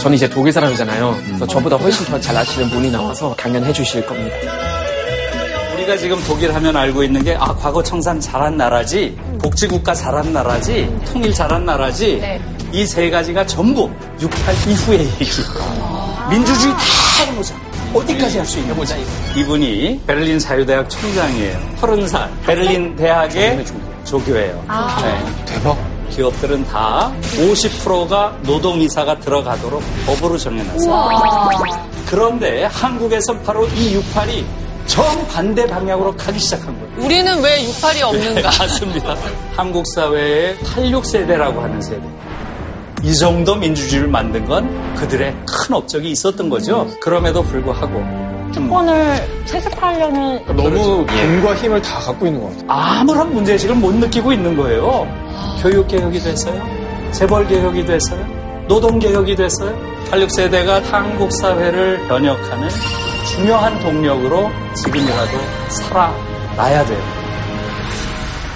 저는 이제 독일 사람이잖아요. 그래서 저보다 훨씬 더 잘 아시는 분이 나와서 강연해 주실 겁니다. 우리가 지금 독일 하면 알고 있는 게, 아, 과거 청산 잘한 나라지, 복지국가 잘한 나라지, 통일 잘한 나라지, 네. 이세 가지가 전부 68 이후의 얘기예요. 민주주의 다 해보자. 어디까지 할 수 있는 거지? 이분이 베를린 자유대학 총장이에요. 30살. 베를린 대학의 조교예요. 네. 대박. 기업들은 다 50%가 노동이사가 들어가도록 법으로 정해놨어요. 그런데 한국에서 바로 이 68이 정반대 방향으로 가기 시작한 거예요. 우리는 왜 68이 없는가? 맞습니다. 한국 사회의 86세대라고 하는 세대. 이 정도 민주주의를 만든 건 그들의 큰 업적이 있었던 거죠. 그럼에도 불구하고 특권을 채습하려는 너무 돈과 힘을 다 갖고 있는 것 같아요. 아무런 문제의식을 못 느끼고 있는 거예요. 교육개혁이 됐어요. 재벌개혁이 됐어요. 노동개혁이 됐어요. 86세대가 한국 사회를 변혁하는 중요한 동력으로 지금이라도 살아나야 돼요.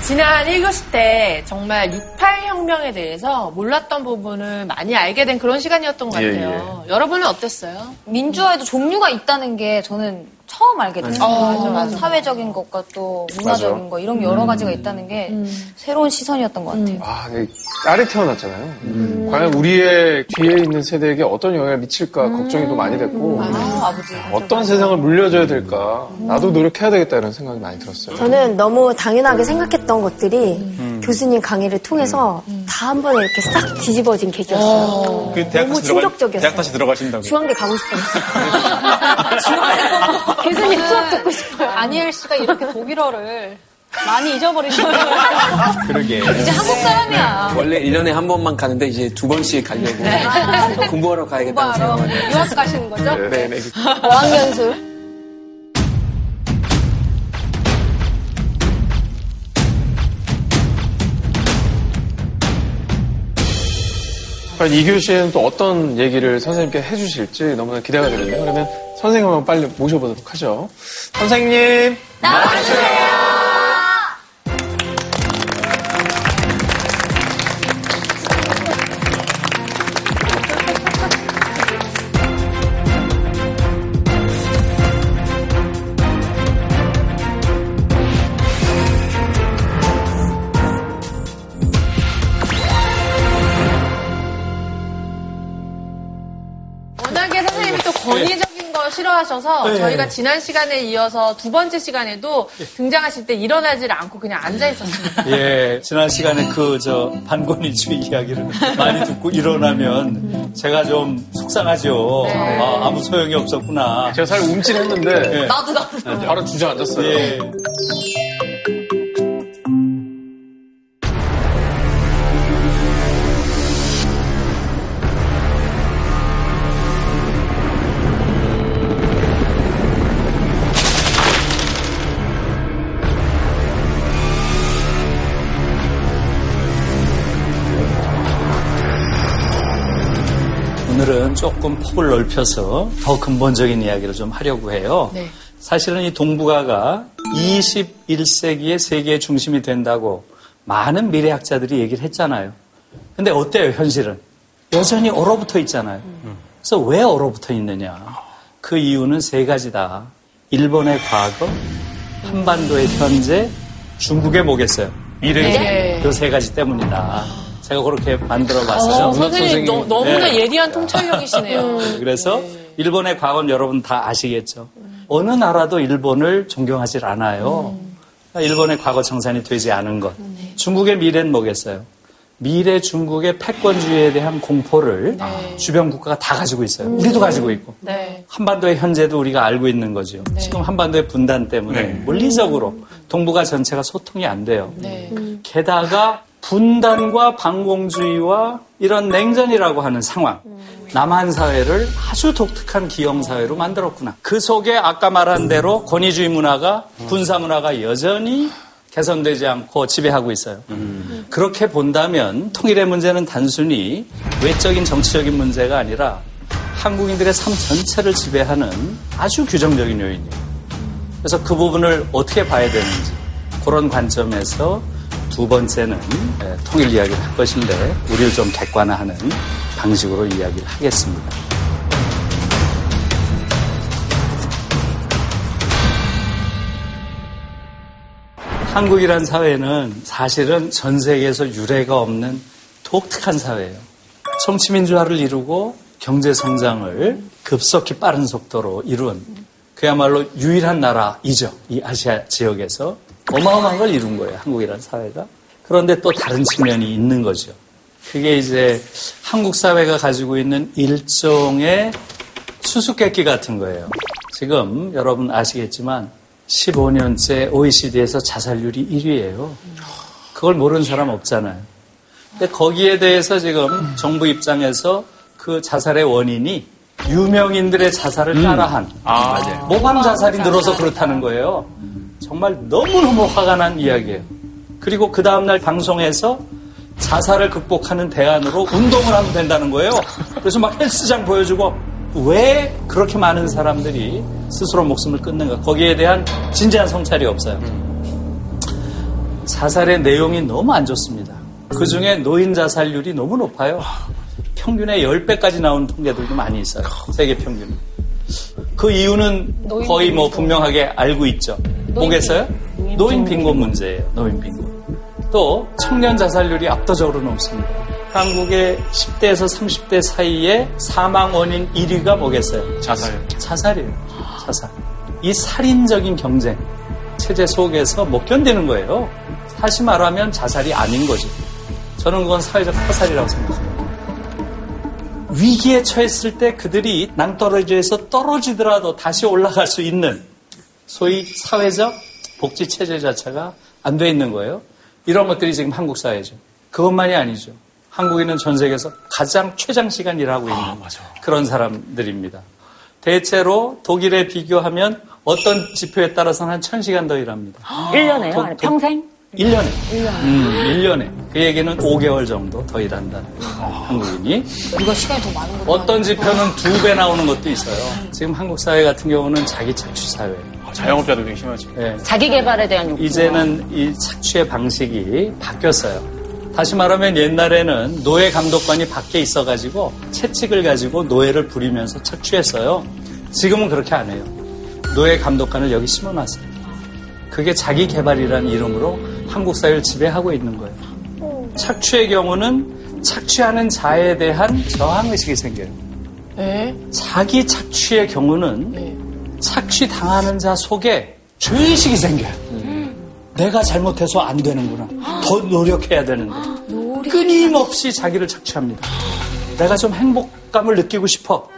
지난 1교시 때 정말 68혁명에 대해서 몰랐던 부분을 많이 알게 된 그런 시간이었던 것 예, 같아요. 여러분은 어땠어요? 민주화에도 종류가 있다는 게 저는 처음 알게 됐어요. 어, 맞아. 사회적인 것과 또 문화적인 맞아. 거 이런 게 여러 가지가 있다는 게 새로운 시선이었던 것 같아요. 아, 네, 딸이 태어났잖아요. 과연 우리의 뒤에 있는 세대에게 어떤 영향을 미칠까 걱정이 또 많이 됐고 아, 아버지. 어떤 세상을 물려줘야 될까 나도 노력해야 되겠다 이런 생각이 많이 들었어요. 저는 너무 당연하게 생각했던 것들이 교수님 강의를 통해서 다 한 번에 이렇게 싹 뒤집어진 계기였어요. 그 대학 너무 충격적이었어요. 대학 다시 들어가신다고. 중앙대 가고 싶어요. 중앙대 교수님 수업 듣고 싶어요. 다니엘 씨가 이렇게 독일어를 많이 잊어버리셨어요. 그러게. 이제 한국 사람이야. 원래 1년에 한 번만 가는데 이제 두 번씩 가려고 공부하러 가야겠다는 해요. 유학 가시는 거죠? 네, 네. 어학연수. 과연 이 교시에는 또 어떤 얘기를 선생님께 해주실지 너무나 기대가 되는데요. 그러면 선생님 한번 빨리 모셔보도록 하죠. 선생님! 워낙에 네. 저희가 지난 시간에 이어서 두 번째 시간에도 등장하실 때 일어나질 않고 그냥 앉아 있었습니다. 예, 지난 시간에 그, 저, 반권위주의 이야기를 많이 듣고 일어나면 제가 좀 속상하죠. 아, 아무 소용이 없었구나. 제가 살짝 움찔했는데 나도 나도. 바로 주저앉았어요. 예. 오늘은 조금 폭을 넓혀서 더 근본적인 이야기를 좀 하려고 해요. 네. 사실은 이 동북아가 21세기의 세계의 중심이 된다고 많은 미래학자들이 얘기를 했잖아요. 근데 어때요, 현실은? 여전히 얼어붙어 있잖아요. 그래서 왜 얼어붙어 있느냐? 그 이유는 세 가지다. 일본의 과거, 한반도의 현재, 중국의 뭐겠어요? 미래. 네. 이세 가지 때문이다. 제가 그렇게 만들어 봤어요. 어, 선생님 너, 너무나 네. 예리한 통찰력이시네요. 그래서 일본의 과거는 여러분 다 아시겠죠. 어느 나라도 일본을 존경하지 않아요. 일본의 과거 청산이 되지 않은 것. 중국의 미래는 뭐겠어요? 미래 중국의 패권주의에 대한 공포를 주변 국가가 다 가지고 있어요. 우리도 가지고 있고. 네. 한반도의 현재도 우리가 알고 있는 거죠. 지금 한반도의 분단 때문에 물리적으로 동북아 전체가 소통이 안 돼요. 네. 게다가 분단과 반공주의와 이런 냉전이라고 하는 상황. 남한 사회를 아주 독특한 기형 사회로 만들었구나. 그 속에 아까 말한 대로 권위주의 문화가 군사 문화가 여전히 개선되지 않고 지배하고 있어요. 그렇게 본다면 통일의 문제는 단순히 외적인 정치적인 문제가 아니라 한국인들의 삶 전체를 지배하는 아주 규정적인 요인이에요. 그래서 그 부분을 어떻게 봐야 되는지 그런 관점에서 두 번째는 예, 통일 이야기를 할 것인데 우리를 좀 객관화하는 방식으로 이야기를 하겠습니다. 한국이란 사회는 사실은 전 세계에서 유례가 없는 독특한 사회예요. 정치민주화를 이루고 경제 성장을 급속히 빠른 속도로 이룬 그야말로 유일한 나라이죠. 이 아시아 지역에서 어마어마한 걸 이룬 거예요. 한국이라는 사회가. 그런데 또 다른 측면이 있는 거죠. 그게 이제 한국 사회가 가지고 있는 일종의 수수께끼 같은 거예요. 지금 여러분 아시겠지만 15년째 OECD에서 자살률이 1위예요. 그걸 모르는 사람 없잖아요. 근데 거기에 대해서 지금 정부 입장에서 그 자살의 원인이 유명인들의 자살을 따라한 아, 맞아요. 모방 자살이 늘어서 그렇다는 거예요. 정말 너무너무 화가 난 이야기예요. 그리고 그 다음날 방송에서 자살을 극복하는 대안으로 운동을 하면 된다는 거예요. 그래서 막 헬스장 보여주고 왜 그렇게 많은 사람들이 스스로 목숨을 끊는가 거기에 대한 진지한 성찰이 없어요. 자살의 내용이 너무 안 좋습니다. 그 중에 노인 자살률이 너무 높아요. 평균의 10배까지 나오는 통계들도 많이 있어요. 세계 평균. 그 이유는 거의 뭐 분명하게 알고 있죠. 보겠어요? 노인 빈곤 문제예요. 노인 빈곤. 또 청년 자살률이 압도적으로 높습니다. 한국의 10대에서 30대 사이에 사망 원인 1위가 뭐겠어요? 자살. 자살이에요. 자살. 이 살인적인 경쟁 체제 속에서 못 견디는 거예요. 다시 말하면 자살이 아닌 거죠. 저는 그건 사회적 화살이라고 생각합니다. 위기에 처했을 때 그들이 낭떠러지에서 떨어지더라도 다시 올라갈 수 있는 소위 사회적 복지 체제 자체가 안 돼 있는 거예요. 이런 것들이 지금 한국 사회죠. 그것만이 아니죠. 한국인은 전 세계에서 가장 최장 시간 일하고 있는 그런 사람들입니다. 대체로 독일에 비교하면 어떤 지표에 따라서는 한 1000시간 더 일합니다. 1년에요? 도- 아니, 평생? 1년에. 1년에. 음, 1년에. 그 얘기는 5개월 정도 더 일한다는 거예요. 한국인이. 누가 시간이 더 많은 거 어떤 지표는 두 배 나오는 것도 있어요. 지금 한국 사회 같은 경우는 자기 착취 사회예요. 아, 자영업자도 되게 심하지. 예. 자기 개발에 대한 욕구. 이제는 이 착취의 방식이 바뀌었어요. 다시 말하면 옛날에는 노예 감독관이 밖에 있어가지고 채찍을 가지고 노예를 부리면서 착취했어요. 지금은 그렇게 안 해요. 노예 감독관을 여기 심어놨어요. 그게 자기 개발이라는 이름으로 한국 사회를 지배하고 있는 거예요. 착취의 경우는 착취하는 자에 대한 저항의식이 생겨요. 네. 자기 착취의 경우는 착취 당하는 자 속에 죄의식이 생겨요. 내가 잘못해서 안 되는구나. 더 노력해야 되는데. 끊임없이 자기를 착취합니다. 내가 좀 행복감을 느끼고 싶어.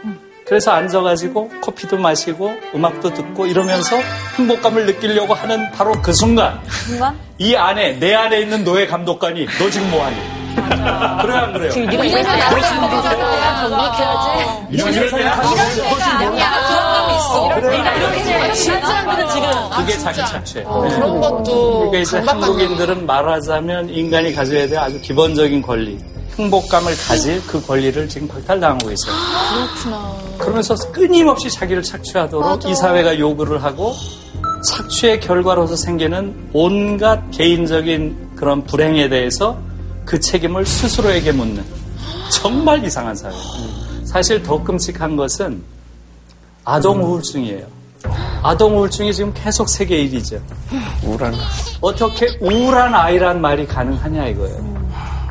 그래서 앉아가지고 커피도 마시고 음악도 듣고 이러면서 행복감을 느끼려고 하는 바로 그 순간 순간? 이 안에 내 안에 있는 노예 감독관이 너 지금 뭐하니? 그래요 안 그래요? 네가 이래서 나를 정복해야지. 이 런 사람들은 지금 그게 자기 착취예요. 네. 그런 것도 그러니까 이제. 한국인들은 말하자면 인간이 가져야 될 아주 기본적인 권리, 행복감을 가질 그 권리를 지금 박탈당하고 있어요. 그렇구나. 그러면서 끊임없이 자기를 착취하도록 이 사회가 요구를 하고 착취의 결과로서 생기는 온갖 개인적인 그런 불행에 대해서 그 책임을 스스로에게 묻는 정말 이상한 사회. 사실 더 끔찍한 것은 아동 우울증이에요. 아동 우울증이 지금 계속 세계 1위죠. 우울한 거. 어떻게 우울한 아이란 말이 가능하냐 이거예요.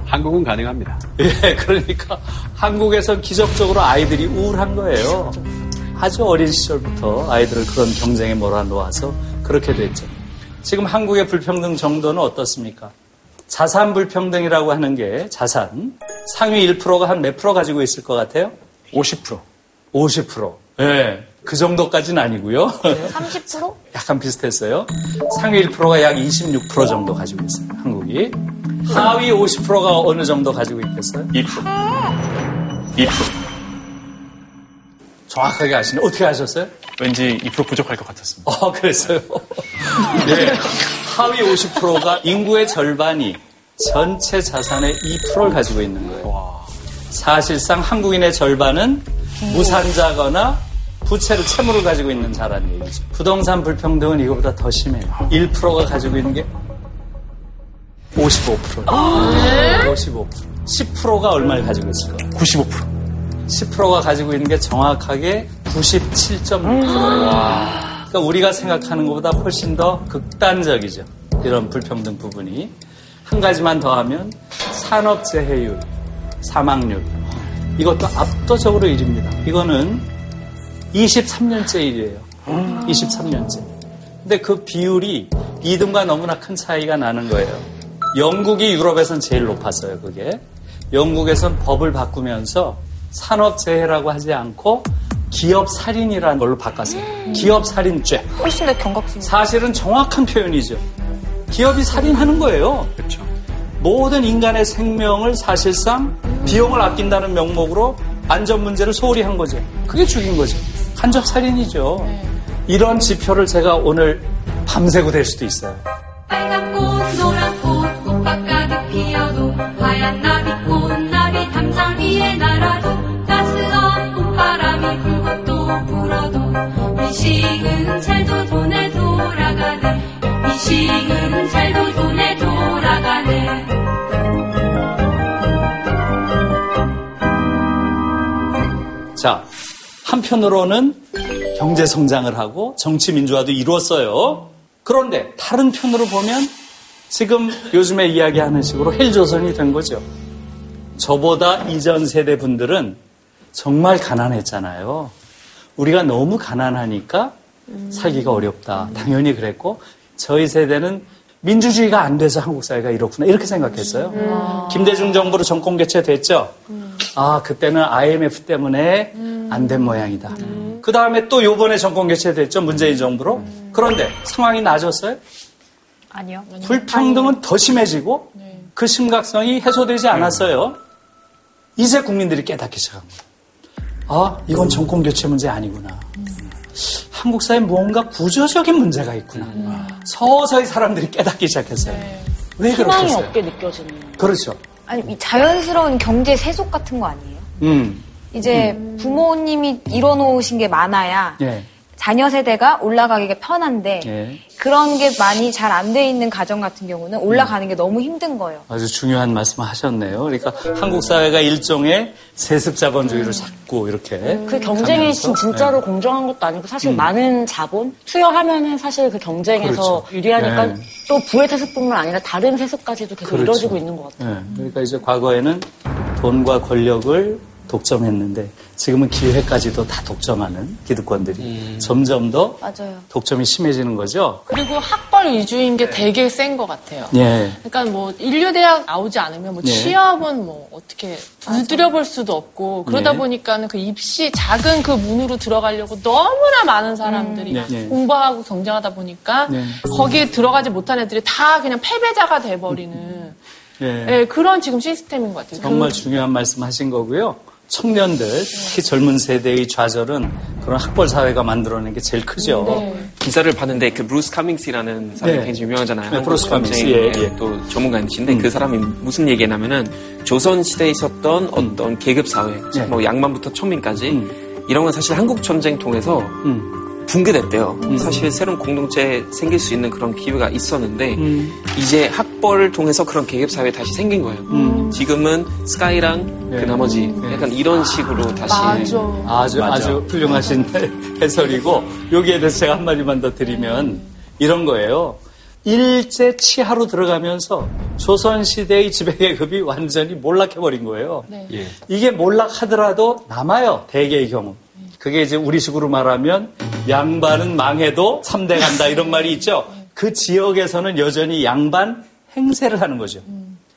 한국은 가능합니다. 예, 그러니까 한국에선 기적적으로 아이들이 우울한 거예요. 아주 어린 시절부터 아이들을 그런 경쟁에 몰아놓아서 그렇게 됐죠. 지금 한국의 불평등 정도는 어떻습니까? 자산 불평등이라고 하는 게 자산 상위 1%가 한 몇 프로 가지고 있을 것 같아요? 50%. 50%. 예. 그 정도까지는 아니고요. 30%? 약간 비슷했어요. 상위 1%가 약 26% 정도 가지고 있어요. 한국이. 하위 50%가 어느 정도 가지고 있겠어요? 2%. 2%. 정확하게 아시네. 어떻게 아셨어요? 왠지 2% 부족할 것 같았습니다. 어, 그랬어요. 네. 하위 50%가 인구의 절반이 전체 자산의 2%를 가지고 있는 거예요. 사실상 한국인의 절반은 무산자거나 부채를 채무를 가지고 있는 자라는 얘기죠. 부동산 불평등은 이거보다 더 심해요. 1%가 가지고 있는 게 55%. 55%. 10%가 얼마를 가지고 있을까요? 95%. 10%가 가지고 있는 게 정확하게 97.6%예요. 그러니까 우리가 생각하는 것보다 훨씬 더 극단적이죠. 이런 불평등 부분이. 한 가지만 더 하면 산업재해율, 사망률. 이것도 압도적으로 1위입니다. 이거는 23년째 1위예요. 23년째. 근데 그 비율이 2등과 너무나 큰 차이가 나는 거예요. 영국이 유럽에선 제일 높았어요, 그게. 영국에선 법을 바꾸면서 산업재해라고 하지 않고 기업 살인이라는 걸로 바꿨어요. 기업 살인죄. 훨씬 더 경각심. 사실은 정확한 표현이죠. 기업이 살인하는 거예요. 그렇죠. 모든 인간의 생명을 사실상 비용을 아낀다는 명목으로 안전 문제를 소홀히 한 거죠. 그게 죽인 거죠. 간접 살인이죠. 이런 지표를 제가 오늘 밤새고 될 수도 있어요. 빨간 꽃 노란 꽃 꽃밭 가득 피어도 하얀 나비 꽃 나비 담장 위에 날아 자, 한편으로는 경제 성장을 하고 정치 민주화도 이루었어요. 그런데 다른 편으로 보면 지금 요즘에 이야기하는 식으로 헬조선이 된 거죠. 저보다 이전 세대 분들은 정말 가난했잖아요. 우리가 너무 가난하니까 살기가 어렵다. 당연히 그랬고 저희 세대는 민주주의가 안 돼서 한국 사회가 이렇구나 이렇게 생각했어요. 김대중 정부로 정권 교체됐죠. 아 그때는 IMF 때문에 안된 모양이다. 그 다음에 또 요번에 정권 교체됐죠 문재인 정부로. 그런데 상황이 나아졌어요? 아니요. 불평등은 더 심해지고 그 심각성이 해소되지 않았어요. 이제 국민들이 깨닫기 시작한 거예요. 아, 이건 정권 교체 문제 아니구나. 한국 사회에 무언가 구조적인 문제가 있구나. 서서히 사람들이 깨닫기 시작했어요. 왜 희망이 그렇겠어요? 없게 느껴지는. 그렇죠. 아니, 이 자연스러운 경제 세속 같은 거 아니에요? 음, 이제 부모님이 이뤄놓으신 게 많아야 예, 자녀 세대가 올라가기가 편한데 예. 그런 게 많이 잘 안 돼 있는 가정 같은 경우는 올라가는 게 너무 힘든 거예요. 아주 중요한 말씀을 하셨네요. 그러니까 한국 사회가 일종의 세습 자본주의를 자꾸 이렇게 그 경쟁이 가면서, 네. 진짜로 공정한 것도 아니고 사실 많은 자본 투여하면은 사실 그 경쟁에서 그렇죠. 유리하니까 네. 또 부의 세습뿐만 아니라 다른 세습까지도 계속 그렇죠. 이루어지고 있는 것 같아요. 예, 그러니까 이제 과거에는 돈과 권력을 독점했는데 지금은 기회까지도 다 독점하는 기득권들이 점점 더 맞아요. 독점이 심해지는 거죠. 그리고 학벌 위주인 게 되게 센 것 같아요. 예. 그러니까 뭐 인류대학 나오지 않으면 뭐 네. 취업은 뭐 어떻게 두드려볼 수도 없고 그러다 네. 보니까는 그 입시 작은 그 문으로 들어가려고 너무나 많은 사람들이 네, 네. 공부하고 경쟁하다 보니까 네. 거기에 들어가지 못한 애들이 다 그냥 패배자가 돼버리는 예. 예, 그런 지금 시스템인 것 같아요. 정말 그- 중요한 말씀 하신 거고요. 청년들, 특히 젊은 세대의 좌절은 그런 학벌 사회가 만들어낸 게 제일 크죠. 네. 기사를 봤는데 그 브루스 커밍스라는 사람이 네. 굉장히 유명하잖아요. 네, 브루스 커밍스, 예, 예. 또 전문가이신데 그 사람이 무슨 얘기냐면은 조선 시대에 있었던 어떤 계급 사회, 네. 뭐 양반부터 천민까지 음. 이런 건 사실 한국 전쟁 통해서 음. 붕괴됐대요. 사실 새로운 공동체 생길 수 있는 그런 기회가 있었는데 음. 이제 학벌을 통해서 그런 계급 사회 다시 생긴 거예요. 음. 지금은 스카이랑 네. 그 나머지 네. 약간 이런 식으로 다시 맞아. 아주 맞아. 아주 훌륭하신 해설이고 여기에 대해서 제가 한 마디만 더 드리면 이런 거예요. 일제 치하로 들어가면서 조선 시대의 지배 계급이 완전히 몰락해 버린 거예요. 예. 이게 몰락하더라도 남아요. 대개의 경우. 그게 이제 우리식으로 말하면 양반은 망해도 3대 간다 이런 말이 있죠. 그 지역에서는 여전히 양반 행세를 하는 거죠.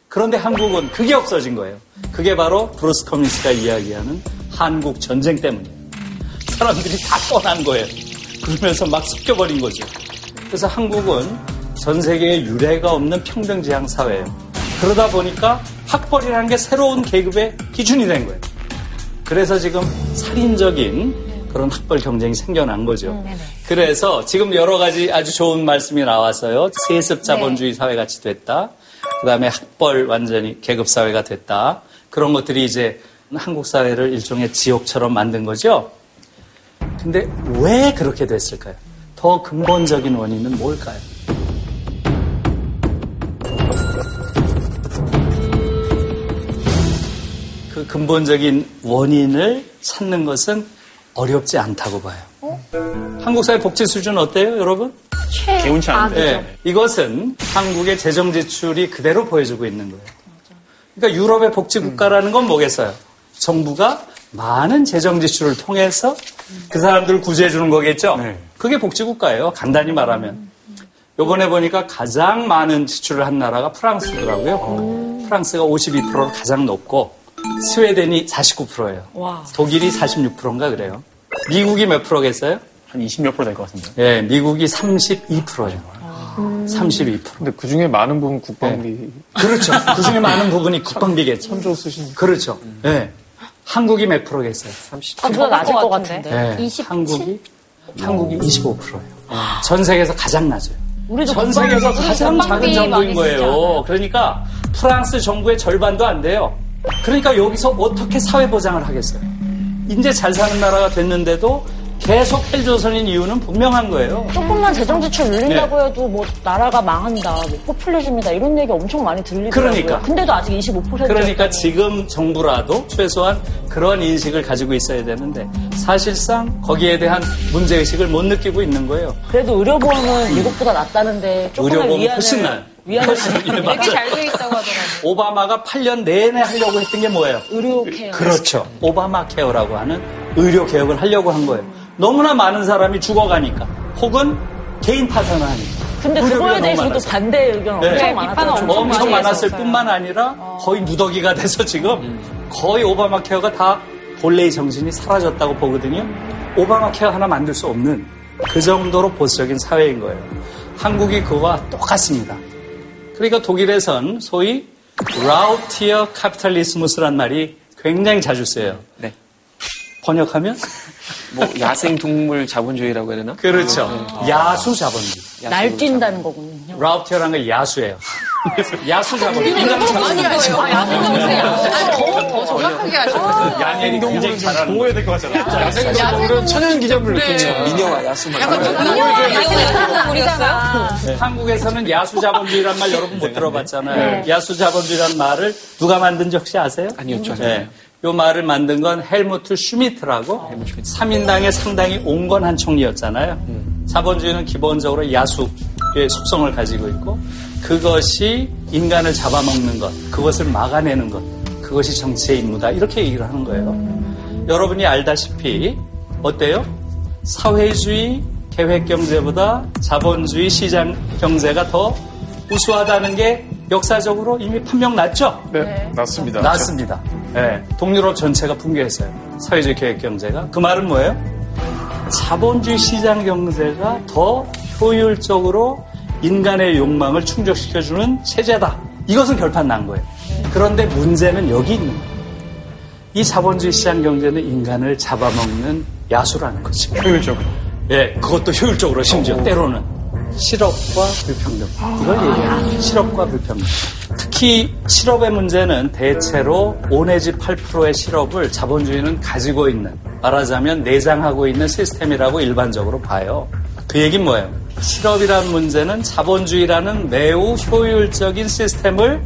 그런데 한국은 그게 없어진 거예요. 그게 바로 브루스 커밍스가 이야기하는 한국 전쟁 때문이에요. 사람들이 다 떠난 거예요. 그러면서 막 섞여버린 거죠. 그래서 한국은 전 세계에 유례가 없는 평등지향 사회예요. 그러다 보니까 학벌이라는 게 새로운 계급의 기준이 된 거예요. 그래서 지금 살인적인 그런 학벌 경쟁이 생겨난 거죠. 그래서 지금 여러 가지 아주 좋은 말씀이 나왔어요. 세습 자본주의 사회 같이 됐다. 그 다음에 학벌 완전히 계급 사회가 됐다. 그런 것들이 이제 한국 사회를 일종의 지옥처럼 만든 거죠. 근데 왜 그렇게 됐을까요? 더 근본적인 원인은 뭘까요? 그 근본적인 원인을 찾는 것은 어렵지 않다고 봐요. 한국 사회 복지 수준 어때요, 여러분? 개운치 않은데. 네, 이것은 한국의 재정 지출이 그대로 보여주고 있는 거예요. 그러니까 유럽의 복지 국가라는 건 뭐겠어요? 정부가 많은 재정 지출을 통해서 그 사람들을 구제해 주는 거겠죠? 그게 복지 국가예요. 간단히 말하면. 요번에 보니까 가장 많은 지출을 한 나라가 프랑스더라고요. 프랑스가 52%로 가장 높고 스웨덴이 49%예요. 독일이 46%인가 그래요. 미국이 몇 프로겠어요? 한 20몇 프로 될 것 같은데. 예, 미국이 32%예요. 32%. 근데 그 중에 많은 부분 국방비. 그렇죠. 그 중에 많은 부분이 국방비겠죠. 천조 쓰신. 그렇죠. 예. 한국이 몇 프로겠어요? 그보다 낮을 것 같은데. 같은데. 예. 한국이 한국이 25%예요. 전 세계에서 가장 낮아요. 우리도 전 세계에서 가장 작은 정부인 거예요. 그러니까 프랑스 정부의 절반도 안 돼요. 그러니까 여기서 어떻게 사회 보장을 하겠어요? 이제 잘 사는 나라가 됐는데도 계속 헬조선인 이유는 분명한 거예요. 조금만 재정 지출 늘린다고 네. 해도 뭐 나라가 망한다, 뭐 포퓰리즘이다 이런 얘기 엄청 많이 들리더라고요. 그러니까. 근데도 아직 25%. 그러니까 지금 정부라도 최소한 그런 인식을 가지고 있어야 되는데 사실상 거기에 대한 문제 의식을 못 느끼고 있는 거예요. 그래도 의료보험은 미국보다 낫다는데 조금만 의료보험은 위안을 훨씬 나아요. 위안을 예, 되게. 잘 돼 있다고 하더라고요. 오바마가 8년 내내 하려고 했던 게 뭐예요? 의료 care. 그렇죠. 오바마 케어라고 하는 의료 개혁을 하려고 한 거예요. 너무나 많은 사람이 죽어가니까 혹은 개인 파산을 하니까. 근데 그거에 대해서도. 반대 의견 네. 엄청 비판은 많았더라고요. 엄청 엄청 많았을 했었어요. 뿐만 아니라 거의 누더기가 돼서 지금 거의 오바마 케어가 다 본래의 정신이 사라졌다고 보거든요. 오바마 케어 하나 만들 수 없는 그 정도로 보수적인 사회인 거예요. 한국이 그거와 똑같습니다. 그러니까 독일에선 소위 라우티어 카피탈리스무스란 말이 굉장히 자주 쓰여요. 네. 번역하면 뭐 야생 동물 자본주의라고 해야 되나? 그렇죠. 야수 자본주의. 날뛴다는 거군요. 라우티어라는 게 야수예요. 야수 자본주의. 인간 많이 하죠. 아, 야생동물이요. 더, 더 정확하게. 야생이 굉장히 잘하는 보호해야 될 것 같잖아. 야생동물은 천연 기념물 느낌이야. 미녀와 야수만. 네. 한국에서는 야수 자본주의란 말 여러분 못 들어봤잖아요. 야수 자본주의란 말을 누가 만든지 혹시 아세요? 아니요, 저 네. 요 말을 만든 건 헬무트 슈미트라고 사민당의 상당히 온건한 총리였잖아요. 자본주의는 기본적으로 야수의 속성을 가지고 있고 그것이 인간을 잡아먹는 것, 그것을 막아내는 것, 그것이 정치의 임무다. 이렇게 얘기를 하는 거예요. 여러분이 알다시피 어때요? 사회주의 계획 경제보다 자본주의 시장 경제가 더 우수하다는 게 역사적으로 이미 판명 났죠? 네, 맞습니다. 났습니다. 네, 동유럽 전체가 붕괴했어요. 사회주의 계획 경제가. 그 말은 뭐예요? 자본주의 시장 경제가 더 효율적으로 인간의 욕망을 충족시켜주는 체제다. 이것은 결판 난 거예요. 그런데 문제는 여기 있는 거예요. 이 자본주의 시장 경제는 인간을 잡아먹는 야수라는 거죠. 효율적으로. 예, 그것도 효율적으로 심지어 때로는 실업과 불평등 이걸 얘기해요. 실업과 불평등. 특히 실업의 문제는 대체로 5 내지 8%의 실업을 자본주의는 가지고 있는 말하자면 내장하고 있는 시스템이라고 일반적으로 봐요. 그 얘기는 뭐예요? 실업이라는 문제는 자본주의라는 매우 효율적인 시스템을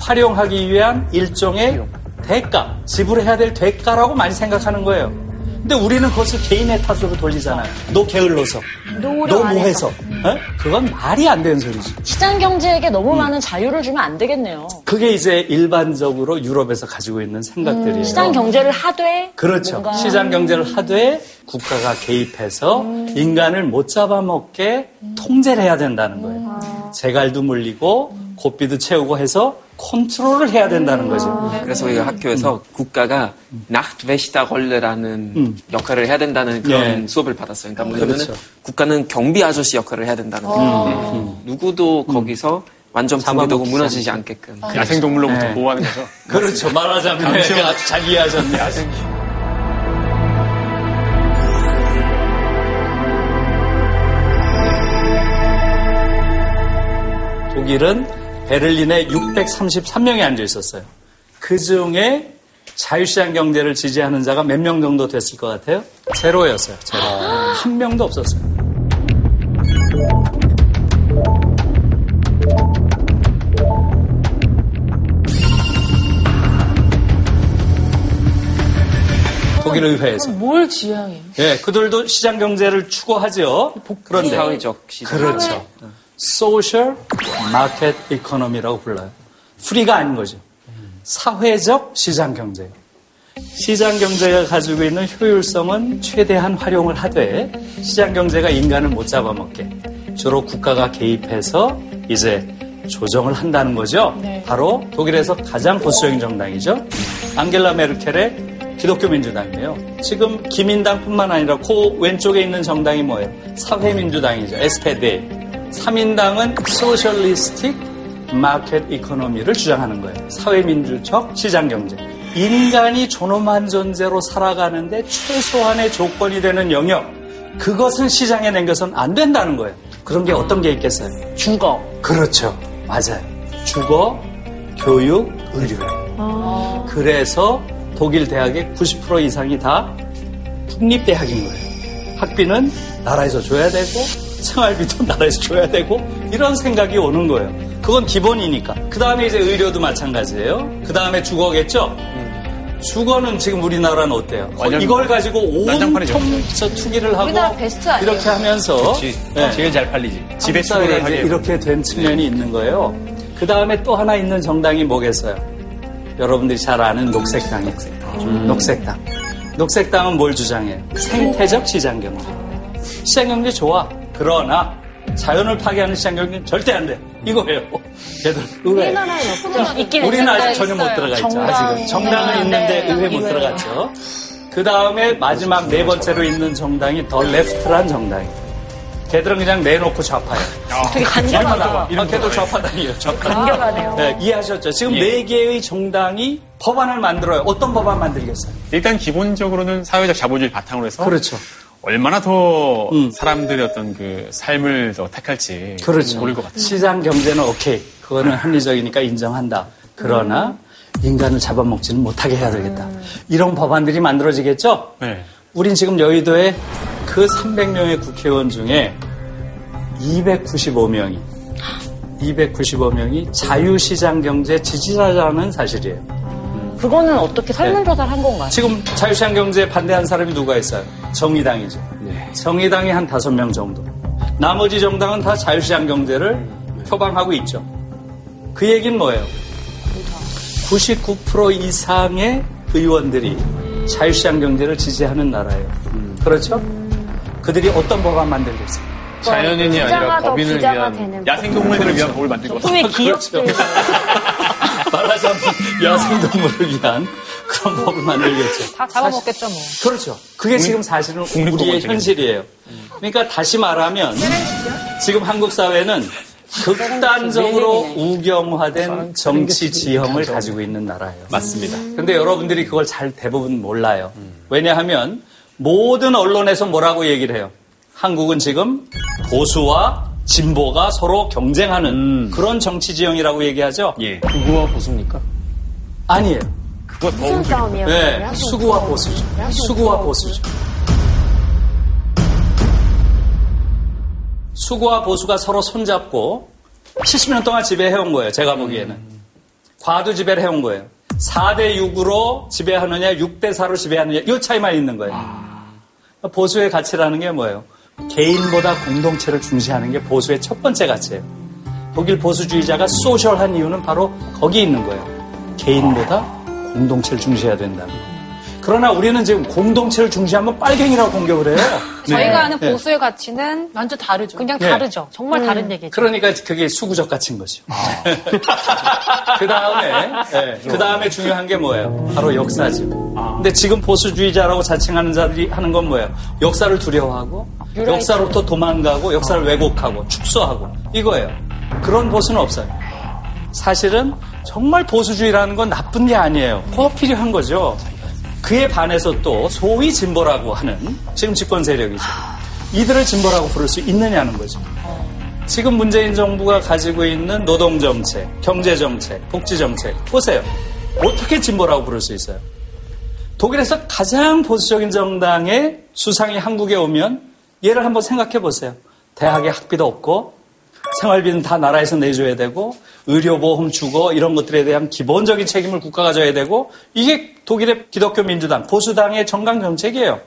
활용하기 위한 일종의 대가, 지불해야 될 대가라고 많이 생각하는 거예요. 근데 우리는 그것을 개인의 탓으로 돌리잖아요. 너 게을러서. 너 뭐해서. 어? 그건 말이 안 되는 소리지. 시장 경제에게 너무 많은 자유를 주면 안 되겠네요. 그게 이제 일반적으로 유럽에서 가지고 있는 생각들이에요. 시장 경제를 하되 그렇죠. 뭔가 시장 경제를 하되 국가가 개입해서 인간을 못 잡아먹게 통제를 해야 된다는 거예요. 재갈도 물리고 고삐도 채우고 해서 컨트롤을 해야 된다는 거죠. 그래서 우리가 학교에서 국가가 나트베시다걸레라는 역할을 해야 된다는 그런 네. 수업을 받았어요. 그러니까 뭐냐면은 그렇죠. 국가는 경비 아저씨 역할을 해야 된다는 거예요. 누구도 거기서 완전 붕괴되고 무너지지 않게끔. 야생동물로부터 네. 보호하는 거죠. 그렇죠. 말하자면 네, 아주 잘 이해하셨네요. 독일은 베를린에 633명이 앉아 있었어요. 그 중에 자유시장 경제를 지지하는 자가 몇 명 정도 됐을 것 같아요? 제로였어요. 제로. 한 명도 없었어요. 독일 의회에서. 뭘 지향해요? 예, 그들도 시장 경제를 추구하죠. 그런데 사회적 시장. 그렇죠. social market economy라고 불러요. free가 아닌 거죠. 사회적 시장 경제. 시장 경제가 가지고 있는 효율성은 최대한 활용을 하되 시장 경제가 인간을 못 잡아먹게 주로 국가가 개입해서 이제 조정을 한다는 거죠. 바로 독일에서 가장 보수적인 정당이죠. 안겔라 메르켈의 기독교 민주당이에요. 지금 기민당뿐만 아니라 그 왼쪽에 있는 정당이 뭐예요? 사회민주당이죠. SPD. 3인당은 소셜리스틱 마켓 이코노미를 주장하는 거예요. 사회민주적 시장경제. 인간이 존엄한 존재로 살아가는데 최소한의 조건이 되는 영역. 그것은 시장에 남겨서는 안 된다는 거예요. 그런 게 어떤 게 있겠어요? 주거. 그렇죠. 맞아요. 주거, 교육, 의료예요. 그래서 독일 대학의 90% 이상이 다 국립대학인 거예요. 학비는 나라에서 줘야 되고 생활비도 나라에서 줘야 되고 이런 생각이 오는 거예요. 그건 기본이니까. 그 다음에 이제 의료도 마찬가지예요. 그 다음에 주거겠죠? 주거는 지금 우리나라는 어때요? 완전 이걸 가지고. 온통 저 투기를 하고 우리나라 베스트 아니에요? 이렇게 하면서. 네. 제일 잘 팔리지. 집에 이제 하게. 이렇게 된 측면이 있는 거예요. 그 다음에 또 하나 있는 정당이 뭐겠어요? 여러분들이 잘 아는 녹색당이에요. 음. 녹색당. 녹색당은 뭘 주장해요? 생태적 시장 경제. 시장 경제 좋아. 그러나 자연을 파괴하는 시장경제는 절대 안 돼. 이거예요. 걔들 의회. 우리나라에 없죠. 있긴 우리는 아직. 전혀 못 들어가 있죠. 아직은. 정당은 있는데 의회 못 들어갔죠. 그 다음에 마지막 네 번째로 있는 정당이 더 레프트란 정당이에요. 걔들은 그냥 내놓고 좌파예요. 되게 간결하다. 아, 걔도 좌파당이에요. 좌파. 간결하네요. 네, 이해하셨죠? 지금 네 개의 정당이 법안을 만들어요. 어떤 법안 만들겠어요? 일단 기본적으로는 사회적 자본주의 바탕으로 해서 그렇죠. 얼마나 더 음. 사람들의 어떤 그 삶을 더 택할지 그렇죠. 모를 것 같아요. 시장 경제는 오케이. 그거는 합리적이니까 인정한다. 그러나 인간을 잡아먹지는 못하게 해야 되겠다. 이런 법안들이 만들어지겠죠? 네. 우린 지금 여의도에 그 300명의 국회의원 중에 295명이 295명이 자유시장 경제 지지자라는 사실이에요. 그거는 어떻게 설문조사를 한 건가요? 지금 자유시장 경제에 반대한 사람이 누가 있어요? 정의당이죠. 정의당이 한 다섯 명 정도. 나머지 정당은 다 자유시장 경제를 표방하고 있죠. 그 얘기는 뭐예요? 99% 이상의 의원들이 자유시장 경제를 지지하는 나라예요. 그렇죠? 그들이 어떤 법안 만들겠어요? 자연인이 아니라 법인을 위한 야생동물들을 위한 법을 만들 것 같아요. 소의 기업들. 말하자면 야생동물을 위한 그런 법을 만들겠죠. 다 잡아먹겠죠, 뭐. 그렇죠. 그게 지금 사실은 우리의. 현실이에요. 그러니까 다시 말하면 지금 한국 사회는 극단적으로 우경화된 정치 지형을 가지고 있는 나라예요. 맞습니다. 근데 여러분들이 그걸 잘 대부분 몰라요. 왜냐하면 모든 언론에서 뭐라고 얘기를 해요. 한국은 지금 보수와 진보가 서로 경쟁하는 그런 정치 지형이라고 얘기하죠? 예. 구구와 보수입니까? 아니에요. 그거 더 무슨 싸움이에요? 네? 수구와 보수죠. 수구와 보수죠. 수구와 보수가 서로 손잡고 70년 동안 지배해온 거예요. 제가 보기에는. 과도 지배를 해온 거예요. 4대 6으로 지배하느냐, 6대 4로 지배하느냐, 이 차이만 있는 거예요. 보수의 가치라는 게 뭐예요? 개인보다 공동체를 중시하는 게 보수의 첫 번째 가치예요. 독일 보수주의자가 소셜한 이유는 바로 거기 있는 거예요. 개인보다 공동체를 중시해야 된다는 거. 그러나 우리는 지금 공동체를 중시하면 빨갱이라고 공격을 해요. 저희가 아는 네. 보수의 가치는 완전 다르죠. 그냥 네. 다르죠. 정말 다른 음. 얘기죠. 그러니까 그게 수구적 가치인 거죠. 그 다음에, 그 다음에 중요한 게 뭐예요? 바로 역사죠. 근데 지금 보수주의자라고 자칭하는 자들이 하는 건 뭐예요? 역사를 두려워하고, 역사로부터 도망가고, 역사를 왜곡하고, 축소하고, 이거예요. 그런 보수는 없어요. 사실은 정말 보수주의라는 건 나쁜 게 아니에요. 꼭 필요한 거죠. 그에 반해서 또 소위 진보라고 하는 지금 집권 세력이죠. 이들을 진보라고 부를 수 있느냐는 거죠. 지금 문재인 정부가 가지고 있는 노동정책, 경제정책, 복지정책, 보세요. 어떻게 진보라고 부를 수 있어요? 독일에서 가장 보수적인 정당의 수상이 한국에 오면 얘를 한번 생각해 보세요. 대학에 학비도 없고, 생활비는 다 나라에서 내줘야 되고 의료보험 주거 이런 것들에 대한 기본적인 책임을 국가가 져야 되고 이게 독일의 기독교 민주당 보수당의 정강 정책이에요.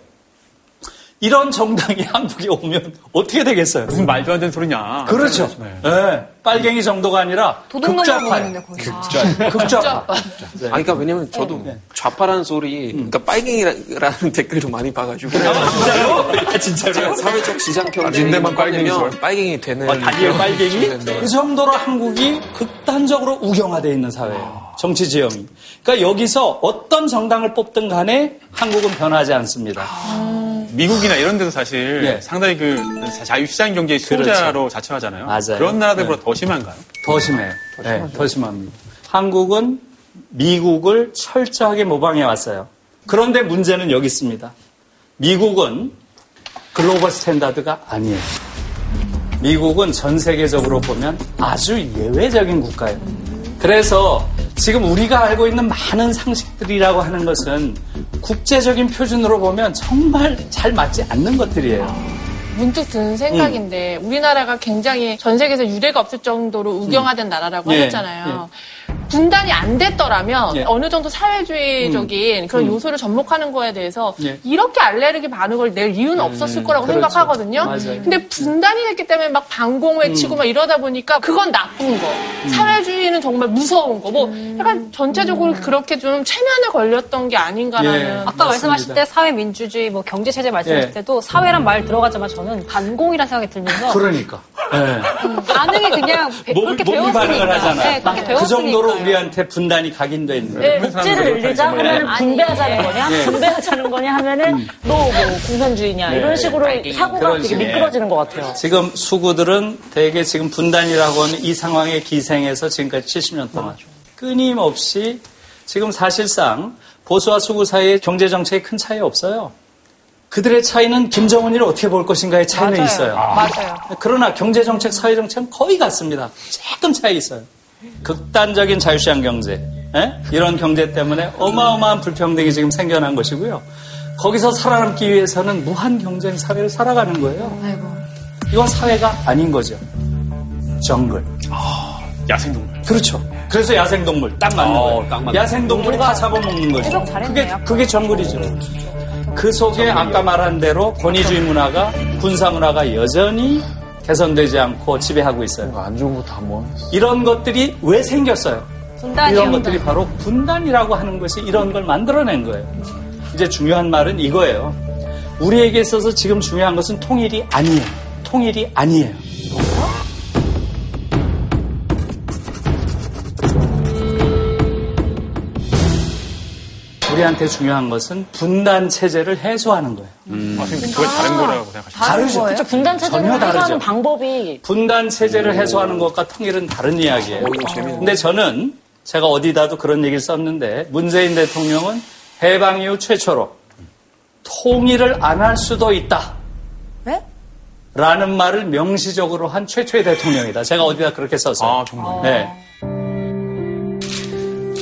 이런 정당이 한국에 오면 어떻게 되겠어요? 무슨 말도 안 되는 소리냐. 그렇죠. 네. 예, 빨갱이 정도가 아니라 거의. 극좌, 극좌파. 아니, 그러니까 왜냐면 저도 좌파라는 소리, 그러니까 빨갱이라는 댓글도 많이 봐가지고. 진짜요? 아, 진짜요? 제가 사회적 시장 경쟁 닌데만 빨갱이. 빨갱이 되는. 아, 다니엘 빨갱이? 네. 그 정도로 한국이 극단적으로 우경화되어 있는 사회예요. 정치 지형이. 그러니까 여기서 어떤 정당을 뽑든 간에 한국은 변하지 않습니다. 미국이나 이런 데도 사실 예. 상당히 그 자유시장 경제의 수호자로 자처하잖아요. 맞아요. 그런 나라들보다 네. 더 심한가요? 더 심해요. 네, 더 심합니다. 한국은 미국을 철저하게 모방해 왔어요. 그런데 문제는 여기 있습니다. 미국은 global standard가 아니에요. 미국은 전 세계적으로 보면 아주 예외적인 국가예요. 그래서 지금 우리가 알고 있는 많은 상식들이라고 하는 것은 국제적인 표준으로 보면 정말 잘 맞지 않는 것들이에요. 문득 드는 생각인데 우리나라가 굉장히 전 세계에서 유례가 없을 정도로 우경화된 나라라고 예, 하셨잖아요. 분단이 안 됐더라면 예. 어느 정도 사회주의적인 그런 음. 요소를 접목하는 거에 대해서 예. 이렇게 알레르기 반응을 낼 이유는 없었을 거라고 그렇죠. 생각하거든요. 맞아요. 음. 근데 분단이 됐기 때문에 막 반공 외치고 막 이러다 보니까 그건 나쁜 거. 사회주의는 정말 무서운 거. 뭐 약간 전체적으로 그렇게 좀 체면에 걸렸던 게 아닌가라는. 예. 아까 말씀하실 맞습니다. 때 사회 민주주의, 뭐 경제 체제 말씀하실 예. 때도 사회란 말 들어가자마자 저는 반공이라는 생각이 들면서 그러니까. 네. 반응이 그냥 배- 몸, 그렇게 몸이 배웠으니까. 반응을 하잖아요. 네, 그렇게 그 배웠으니까. 정도로 우리한테 분단이 각인돼 있는 거예요. 네, 복지를 늘리자 하면 분배하자는 거냐? 예. 분배하자는 거냐 하면은 너뭐 공산주의냐 네. 이런 식으로 사고가 되게 식의. 미끄러지는 것 같아요. 지금 수구들은 대개 지금 분단이라고 하는 이 상황에 기생해서 지금까지 70년 동안 끊임없이 지금 사실상 보수와 수구 사이의 경제 정책에 큰 차이 없어요. 그들의 차이는 김정은이를 어떻게 볼 것인가의 차이는 맞아요. 있어요. 맞아요. 그러나 경제 정책, 사회 정책은 거의 같습니다. 조금 차이 있어요. 극단적인 자유시장 경제, 예? 이런 경제 때문에 어마어마한 불평등이 지금 생겨난 것이고요. 거기서 살아남기 위해서는 무한 경쟁 사회를 살아가는 거예요. 이건 사회가 아닌 거죠. 정글. 야생동물. 그렇죠. 그래서 야생동물 딱 맞는 어, 거예요. 딱 맞네. 야생동물이 다 잡아먹는 거죠. 그게 그게 정글이죠. 그 속에 아까 말한 대로 권위주의 문화가 군사 문화가 여전히 개선되지 않고 지배하고 있어요. 안 좋은 거다 모아. 이런 것들이 왜 생겼어요? 분단이요. 이런 것들이 바로 분단이라고 하는 것이 이런 걸 만들어낸 거예요. 이제 중요한 말은 이거예요. 우리에게 있어서 지금 중요한 것은 통일이 아니에요. 통일이 아니에요. 우리한테 중요한 것은 분단 체제를 해소하는 거예요. 아, 지금 그게 다른 거라고 생각하시나요? 다르죠. 그렇죠. 분단 체제를 전혀 다르죠. 해소하는 방법이 분단 체제를 해소하는 것과 통일은 다른 이야기예요. 근데 저는 제가 어디다도 그런 얘기를 썼는데 문재인 대통령은 해방 이후 최초로 통일을 안 할 수도 있다. 네? 라는 말을 명시적으로 한 최초의 대통령이다. 제가 어디다 그렇게 썼어요. 아, 정말. 네.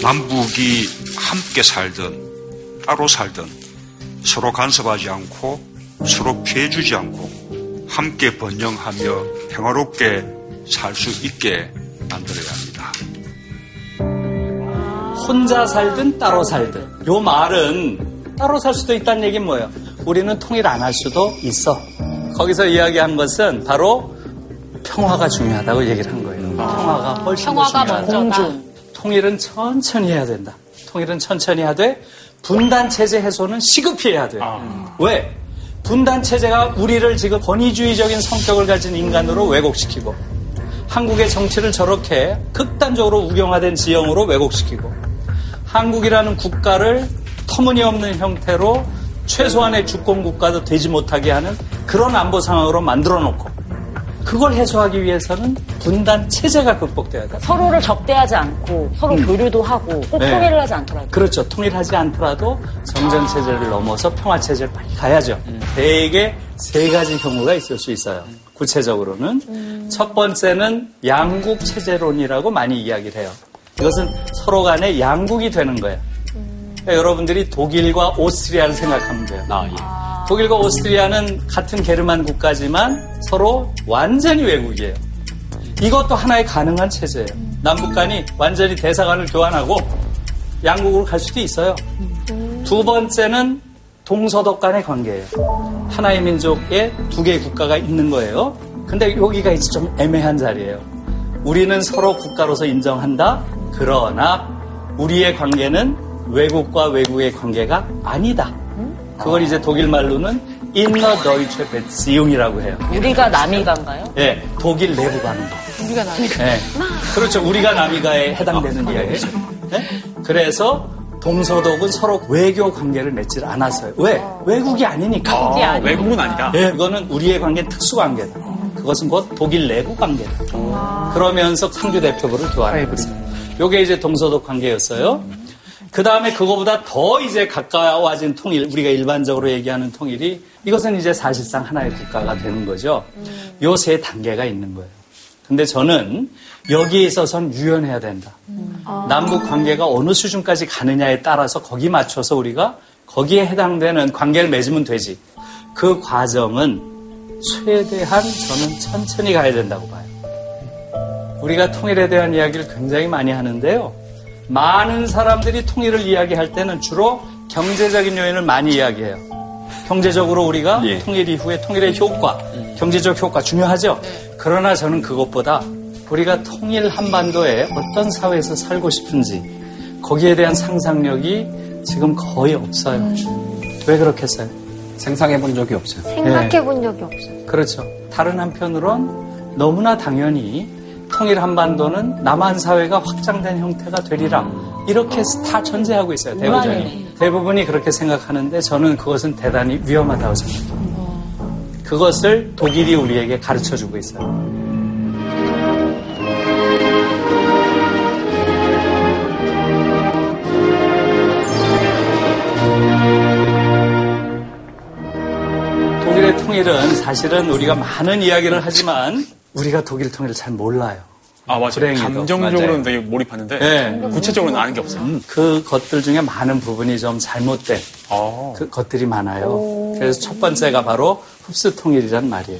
남북이 함께 살든 따로 살든 서로 간섭하지 않고 서로 피해 주지 않고 함께 번영하며 평화롭게 살 수 있게 만들어야 합니다. 혼자 살든 따로 살든. 요 말은 따로 살 수도 있다는 얘기는 뭐예요? 우리는 통일 안 할 수도 있어. 거기서 이야기한 것은 바로 평화가 중요하다고 얘기를 한 거예요. 평화가 훨씬 더 평화가 중요하다. 먼저다. 통일은 천천히 해야 된다. 통일은 천천히 하되 분단 체제 해소는 시급히 해야 돼. 왜? 분단 체제가 우리를 지금 권위주의적인 성격을 가진 인간으로 왜곡시키고 한국의 정치를 저렇게 극단적으로 우경화된 지형으로 왜곡시키고 한국이라는 국가를 터무니없는 형태로 최소한의 주권 국가도 되지 못하게 하는 그런 안보 상황으로 만들어 놓고 그걸 해소하기 위해서는 분단 체제가 극복돼야 돼. 서로를 적대하지 않고 서로 교류도 하고 꼭 네. 통일을 하지 않더라도 그렇죠. 통일하지 않더라도 정전 체제를 넘어서 평화 체제를 빨리 가야죠. 대개 세 가지 경우가 있을 수 있어요. 구체적으로는 첫 번째는 양국 체제론이라고 많이 이야기를 해요. 이것은 서로 간에 양국이 되는 거예요. 그러니까 여러분들이 독일과 오스트리아를 생각하면 돼요. 독일과 오스트리아는 같은 게르만 국가지만 서로 완전히 외국이에요. 이것도 하나의 가능한 체제예요. 남북 간이 완전히 대사관을 교환하고 양국으로 갈 수도 있어요. 두 번째는 동서독 간의 관계예요. 하나의 민족에 두 개의 국가가 있는 거예요. 근데 여기가 이제 좀 애매한 자리예요. 우리는 서로 국가로서 인정한다. 그러나 우리의 관계는 외국과 외국의 관계가 아니다. 그걸 이제 독일 말로는 인너 더이체 베지용이라고 해요. 우리가 남이간가요? 예, 독일 내부 관계. 우리가 나니. 예. 그렇죠. 우리가 남이가에 해당되는 이야기죠. 예? 그래서 동서독은 서로 외교 관계를 맺질 않았어요. 왜? 외국이 아니니까. 아, 외국은 아니다. 예, 그거는 우리의 관계는 특수 관계다. 그것은 곧 독일 내부 관계다. 그러면서 상주 대표부를 있어요. 요게 이제 동서독 관계였어요. 그 다음에 그거보다 더 이제 가까워진 통일, 우리가 일반적으로 얘기하는 통일이 이것은 이제 사실상 하나의 국가가 되는 거죠. 요세 단계가 있는 거예요. 근데 저는 여기에 있어서는 유연해야 된다. 남북 관계가 어느 수준까지 가느냐에 따라서 거기 맞춰서 우리가 거기에 해당되는 관계를 맺으면 되지. 그 과정은 최대한 저는 천천히 가야 된다고 봐요. 우리가 통일에 대한 이야기를 굉장히 많이 하는데요. 많은 사람들이 통일을 이야기할 때는 주로 경제적인 요인을 많이 이야기해요. 경제적으로 우리가 예. 통일 이후에 통일의 효과, 경제적 효과 중요하죠. 그러나 저는 그것보다 우리가 통일 한반도에 어떤 사회에서 살고 싶은지 거기에 대한 상상력이 지금 거의 없어요. 왜 그렇겠어요? 생각해 본 적이 없어요. 생각해 본 적이 없어요. 그렇죠. 다른 한편으론 너무나 당연히 통일 한반도는 남한 사회가 확장된 형태가 되리라. 이렇게 다 전제하고 있어요. 대부분이. 대부분이 그렇게 생각하는데 저는 그것은 대단히 위험하다고 생각해요. 그것을 독일이 우리에게 가르쳐 주고 있어요. 독일의 통일은 사실은 우리가 많은 이야기를 하지만 우리가 독일 통일을 잘 몰라요. 아, 맞아요. 불행히도. 감정적으로는 맞아요. 되게 몰입하는데 네. 구체적으로는 아는 게 없어요. 그 것들 중에 많은 부분이 좀 잘못된 아. 그 것들이 많아요. 그래서 첫 번째가 바로 흡수 통일이란 말이에요.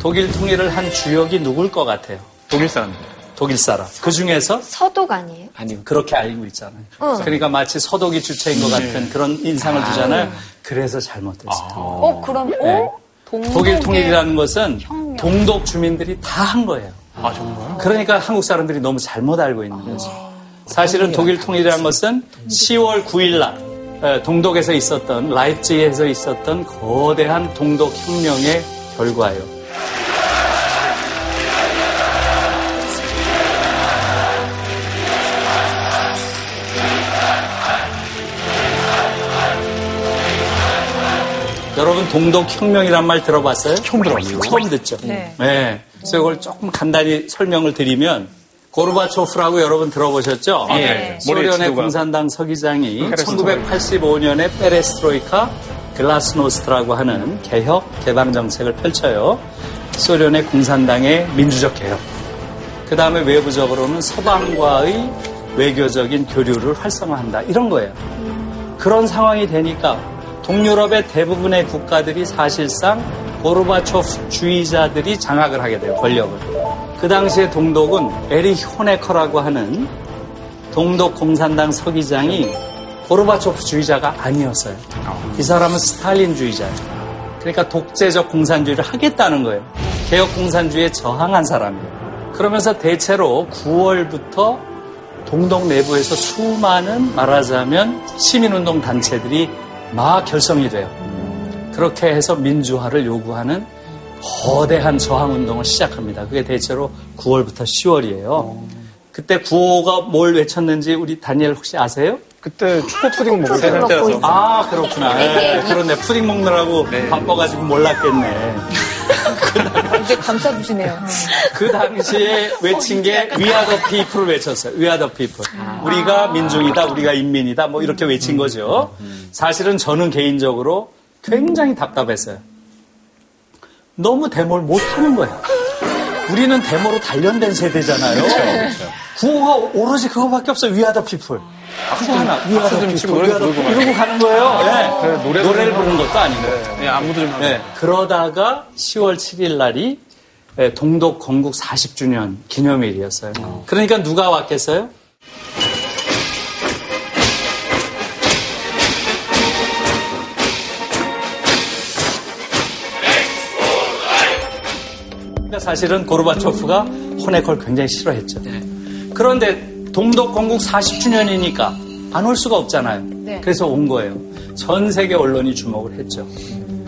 독일 통일을 한 주역이 누굴 것 같아요? 독일 사람들. 독일 사람. 그 중에서 서독 아니에요? 아니 그렇게 알고 있잖아요. 어. 그러니까 마치 서독이 주체인 것 같은 그런 인상을 주잖아요. 그래서 잘못됐어요. 어, 그럼, 네. 어? 독일 통일이라는 것은 동독 주민들이 다 한 거예요. 아, 정말? 그러니까 한국 사람들이 너무 잘못 알고 있는 거죠. 사실은 독일 통일이라는 것은 10월 9일 날 에, 동독에서 있었던 라이프치히에서 있었던 거대한 동독 혁명의 결과예요. 여러분 동독 혁명이란 말 들어봤어요? 처음 들어봤어요. 처음 듣죠. 네. 그래서 이걸 조금 간단히 설명을 드리면 고르바초프라고 여러분 들어보셨죠? 아, 네. 머리에 소련의. 공산당 서기장이 페레스트로이카. 1985년에 페레스트로이카 글라스노스트라고 하는 개혁 개방 정책을 펼쳐요. 소련의 공산당의 민주적 개혁. 그 다음에 외부적으로는 서방과의 외교적인 교류를 활성화한다. 이런 거예요. 그런 상황이 되니까 동유럽의 대부분의 국가들이 사실상 고르바초프 주의자들이 장악을 하게 돼요, 권력을. 그 당시에 동독은 에리 호네커라고 하는 동독 공산당 서기장이 고르바초프 주의자가 아니었어요. 이 사람은 스탈린 주의자예요. 그러니까 독재적 공산주의를 하겠다는 거예요. 개혁 공산주의에 저항한 사람이에요. 그러면서 대체로 9월부터 동독 내부에서 수많은 말하자면 시민운동 단체들이 막 결성이 돼요. 그렇게 해서 민주화를 요구하는 거대한 저항운동을 시작합니다. 그게 대체로 9월부터 10월이에요. 그때 구호가 뭘 외쳤는지 우리 다니엘 혹시 아세요? 그때 초코 푸딩 먹을 때 때라서. 아, 그렇구나. 네, 그렇네. 푸딩 먹느라고 바빠가지고 몰랐겠네. 이제 감싸주시네요. 그 당시에 외친 게 We are the people을 외쳤어요. We are the people. 우리가 민중이다, 우리가 인민이다, 뭐 이렇게 외친 거죠. 사실은 저는 개인적으로 굉장히 답답했어요. 너무 데모를 못하는 거예요. 우리는 데모로 단련된 세대잖아요. 구호가 오로지 그거밖에 없어요. We are the people. 그거 하나 박수 좀 치고 노래 부르고 이러고 가는 거예요. 예. 그래, 노래도 노래를 좀 부르는 것도 아니고. 네, 안무도 좀 하고. 네, 그러다가 10월 7일 날이 예, 동독 건국 40주년 기념일이었어요. 그러니까 누가 왔겠어요? 그러니까 사실은 고르바초프가 호네콜 굉장히 싫어했죠. 그런데 동독 건국 40주년이니까 안 올 수가 없잖아요. 네. 그래서 온 거예요. 전 세계 언론이 주목을 했죠.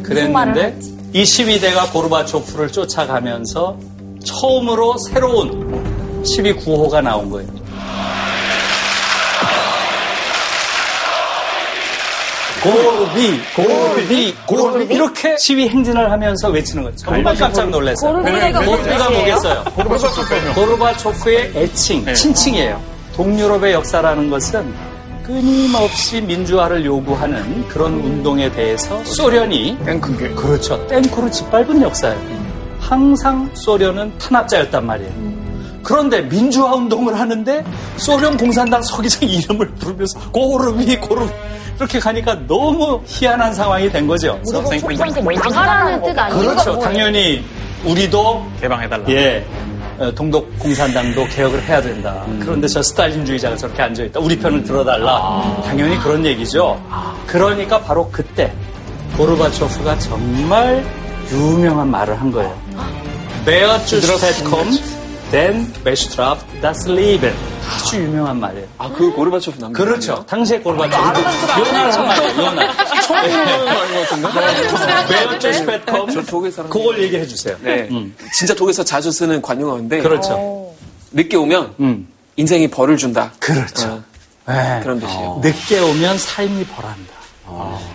그랬는데 이 12대가 고르바초프를 쫓아가면서 처음으로 새로운 12구호가 나온 거예요. 고르비, 고르비, 고르비 이렇게 시위 행진을 하면서 외치는 거예요. 정말 깜짝 놀랐어요. 고르비가? 뭐겠어요? 고르바초프의 애칭, 친칭이에요. 동유럽의 역사라는 것은 끊임없이 민주화를 요구하는 그런 운동에 대해서 소련이 땡크게. 그렇죠. 땡코로 짓밟은 역사예요. 항상 소련은 탄압자였단 말이에요. 그런데 민주화 운동을 하는데 소련 공산당 서기장 이름을 부르면서 고르비 고르비 이렇게 가니까 너무 희한한 상황이 된 거죠. 뭘 나가라는 뜻 아니에요? 그렇죠. 당연히 우리도 개방해달라. 예. 어, 동독 공산당도 개혁을 해야 된다. 그런데 저 스탈린주의자가 저렇게 앉아있다. 우리 편을 들어달라. 당연히 그런 얘기죠. 그러니까 바로 그때 고르바초프가 정말 유명한 말을 한 거예요. Wer zuerst kommt, then bestraft das Leben. 아주 유명한 말이에요. 아, 그 고르바초프 남 그렇죠. 당시에 고르바초프. 요나란 말이에요, 요나. 처음 들어보는 말인 것 같은데? Wer zuerst kommt, 저 독일 사람. 그걸 얘기해 주세요. 네. 음. 진짜 독일에서 자주 쓰는 관용어인데. 그렇죠. 늦게 오면 음. 인생이 벌을 준다. 그렇죠. 어, 네. 그런 뜻이에요. 늦게 오면 삶이 벌한다.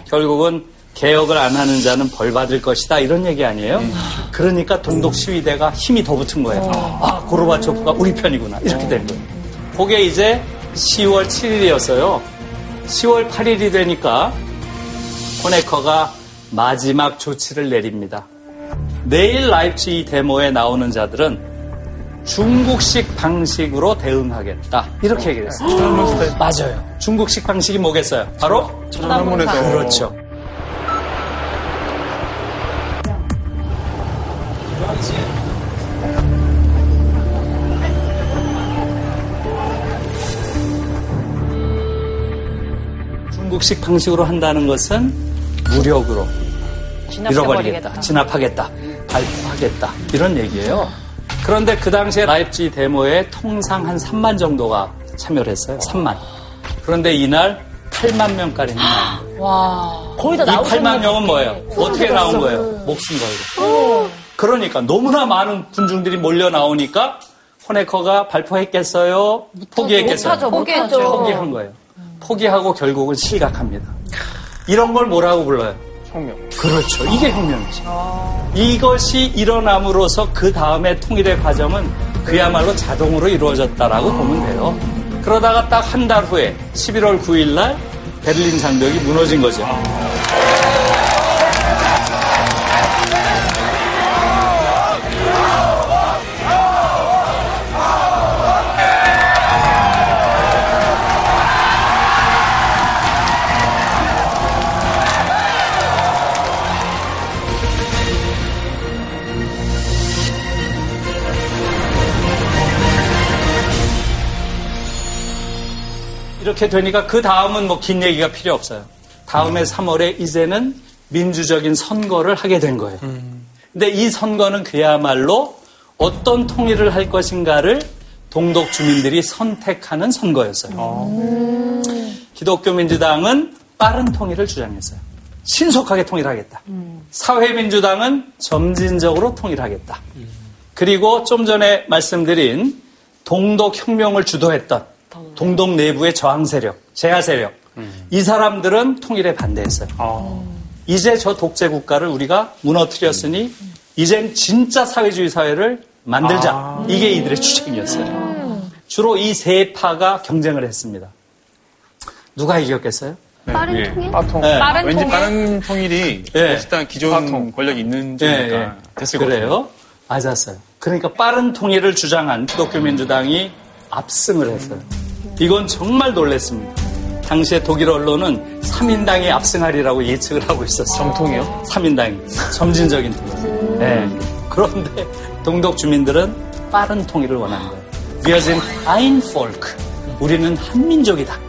결국은 개혁을 안 하는 자는 벌 받을 것이다 이런 얘기 아니에요? 그러니까 동독 시위대가 힘이 더 붙은 거예요. 아 고르바초프가 우리 편이구나 이렇게 된 거예요. 그게 이제 10월 7일이었어요. 10월 8일이 되니까 호네커가 마지막 조치를 내립니다. 내일 라이프치히 데모에 나오는 자들은 중국식 방식으로 대응하겠다. 이렇게 얘기를 했어요. 맞아요. 중국식 방식이 뭐겠어요? 바로 천안문에서. 그렇죠. 중국식 방식으로 한다는 것은 무력으로 잃어버리겠다, 진압하겠다, 발포하겠다 이런 얘기예요. 그런데 그 당시에 라이프치히 데모에 통상 한 3만 정도가 참여를 했어요. 3만. 그런데 이날 8만 명가량이 나와요. 거의 다이 나오신 8만 명은 뭐예요? 어떻게 나온 거예요? 목숨 걸고. 그러니까 너무나 많은 군중들이 몰려 나오니까 호네커가 발포했겠어요? 포기했겠어요? 못하죠, 못하죠. 포기한 거예요. 포기하고 결국은 실각합니다. 이런 걸 뭐라고 불러요? 혁명. 그렇죠. 이게 혁명이죠. 이것이 일어남으로써 그 다음에 통일의 과정은 그야말로 자동으로 이루어졌다라고 보면 돼요. 그러다가 딱 한 달 후에 11월 9일 날 베를린 장벽이 무너진 거죠. 이렇게 되니까 그 다음은 뭐 긴 얘기가 필요 없어요. 다음에 3월에 이제는 민주적인 선거를 하게 된 거예요. 근데 이 선거는 그야말로 어떤 통일을 할 것인가를 동독 주민들이 선택하는 선거였어요. 기독교 민주당은 빠른 통일을 주장했어요. 신속하게 통일하겠다. 사회민주당은 점진적으로 통일하겠다. 그리고 좀 전에 말씀드린 동독 혁명을 주도했던 동독 내부의 저항 세력, 제야 세력. 이 사람들은 통일에 반대했어요. 이제 저 독재 국가를 우리가 무너뜨렸으니 이젠 진짜 사회주의 사회를 만들자. 이게 이들의 주장이었어요. 주로 이 세 파가 경쟁을 했습니다. 누가 이겼겠어요? 빠른 예. 통일? 빠통. 네. 빠른 왠지 통일? 빠른 통일이 예. 일단 기존 파통. 권력이 있는 예, 쪽이니까 예. 됐을 것 같아요. 그래요? 맞았어요. 그러니까 빠른 통일을 주장한 기독교 민주당이 압승을 했어요. 이건 정말 놀랬습니다. 당시에 독일 언론은 3인당이 압승하리라고 예측을 하고 있었어요. 정통이요? 3인당이. 점진적인 통일. 네. 그런데 동독 주민들은 빠른 통일을 원한 거예요. Ein Volk. 우리는 한민족이다.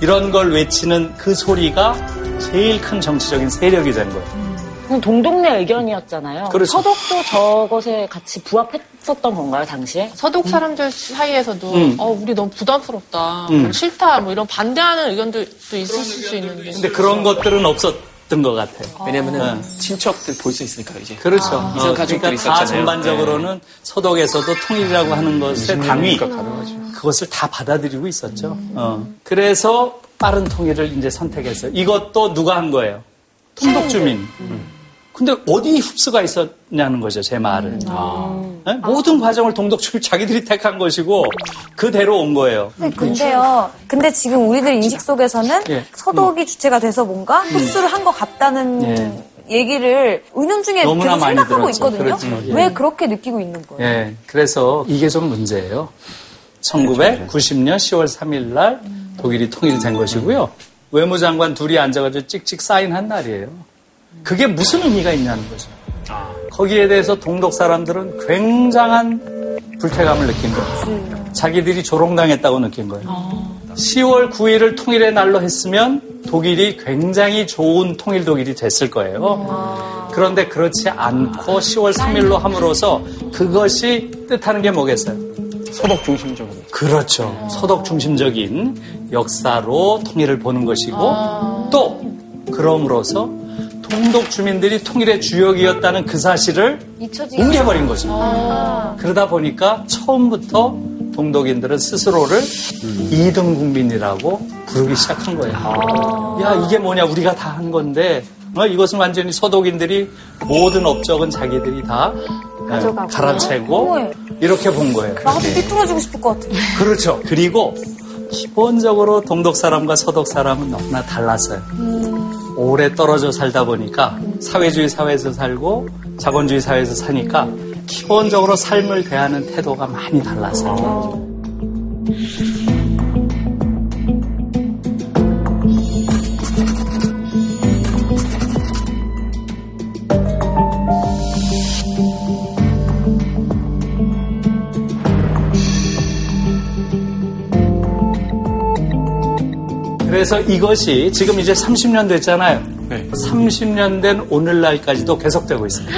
이런 걸 외치는 그 소리가 제일 큰 정치적인 세력이 된 거예요. 그건 동독내 의견이었잖아요. 그렇죠. 서독도 저것에 같이 부합했 었던 건가요, 당시에? 서독 사람들 사이에서도 음. 어, 우리 너무 부담스럽다, 음. 싫다, 뭐 이런 반대하는 의견들도 있을 수 있는데. 근데 그런 것들은 없었던 것 같아요. 왜냐면은 네. 친척들 볼 수 있으니까 이제. 그렇죠. 아, 이성 가족들이 그러니까 다 있었잖아요. 전반적으로는 서독에서도 통일이라고 하는 것의 당위 그러니까 가능하죠. 그것을 다 받아들이고 있었죠. 어. 그래서 빠른 통일을 이제 선택했어요. 이것도 누가 한 거예요? 통독 주민. 근데 어디 흡수가 있었냐는 거죠, 제 말은. 네? 모든 과정을 동독 주민 자기들이 택한 것이고 그대로 온 거예요. 네, 근데요. 근데 지금 우리들 인식 속에서는 예. 서독이 주체가 돼서 뭔가 흡수를 한 것 같다는 예. 얘기를 의논 중에 계속 생각하고 들었죠. 있거든요. 그렇죠. 예. 왜 그렇게 느끼고 있는 거예요? 예, 그래서 이게 좀 문제예요. 1990년 10월 3일 날 독일이 통일된 것이고요. 외무장관 둘이 앉아가지고 찍찍 사인한 날이에요. 그게 무슨 의미가 있냐는 거죠. 거기에 대해서 동독 사람들은 굉장한 불쾌감을 느낀 거예요. 자기들이 조롱당했다고 느낀 거예요. 10월 9일을 통일의 날로 했으면 독일이 굉장히 좋은 통일 독일이 됐을 거예요. 그런데 그렇지 않고 10월 3일로 함으로써 그것이 뜻하는 게 뭐겠어요? 서독 중심적으로. 그렇죠. 서독 중심적인 역사로 통일을 보는 것이고 또 그럼으로써 동독 주민들이 통일의 주역이었다는 그 사실을 잊혀지게 뭉개버린 거죠. 그러다 보니까 처음부터 동독인들은 스스로를 이등 국민이라고 부르기 시작한 거예요. 야, 이게 뭐냐, 우리가 다 한 건데, 어, 이것은 완전히 서독인들이 모든 업적은 자기들이 다 예, 가져가고. 갈아채고 어머해. 이렇게 본 거예요. 나 같은 삐뚤어지고 싶을 것 같아. 그렇죠. 그리고 기본적으로 동독 사람과 서독 사람은 너무나 달랐어요. 오래 떨어져 살다 보니까 사회주의 사회에서 살고 자본주의 사회에서 사니까 기본적으로 삶을 대하는 태도가 많이 달랐어 그래서 이것이 지금 이제 30년 됐잖아요. 네. 30년 된 오늘날까지도 계속되고 있습니다.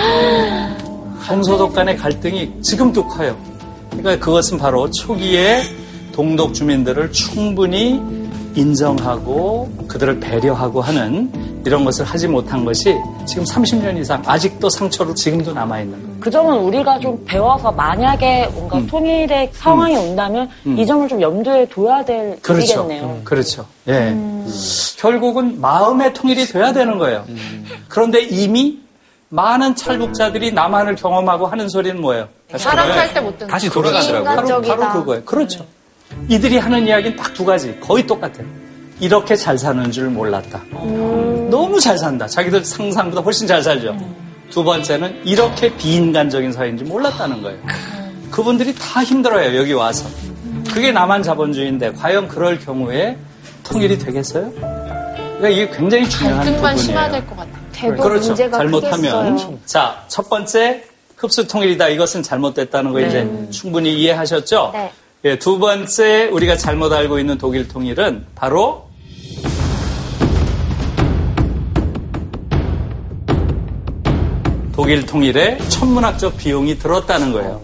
동서독 간의 갈등이 지금도 커요. 그러니까 그것은 바로 초기에 동독 주민들을 충분히 인정하고 그들을 배려하고 하는 이런 것을 하지 못한 것이 지금 30년 이상 아직도 상처로 지금도 남아있는 거예요. 그 점은 우리가 좀 배워서 만약에 뭔가 음. 통일의 상황이 온다면 이 점을 좀 염두에 둬야 될 그렇죠. 일이겠네요. 그렇죠. 예. 결국은 마음의 통일이 돼야 되는 거예요. 그런데 이미 많은 탈북자들이 남한을 경험하고 하는 소리는 뭐예요? 사랑할 때 못 듣는 다시 거. 돌아가더라고요. 바로, 인간적이다. 바로 그거예요. 그렇죠. 이들이 하는 이야기는 딱 두 가지. 거의 똑같아요. 이렇게 잘 사는 줄 몰랐다. 너무 잘 산다. 자기들 상상보다 훨씬 잘 살죠. 두 번째는 이렇게 비인간적인 사회인지 몰랐다는 거예요. 그분들이 다 힘들어요. 여기 와서. 그게 남한 자본주의인데 과연 그럴 경우에 통일이 되겠어요? 그러니까 이게 굉장히 중요한 부분이에요. 심화될 것 같아요. 대도 그렇죠. 잘못하면. 크겠어요. 자, 첫 번째 흡수 통일이다. 이것은 잘못됐다는 거 이제 충분히 이해하셨죠? 네. 예, 두 번째 우리가 잘못 알고 있는 독일 통일은 바로 독일 통일에 천문학적 비용이 들었다는 거예요.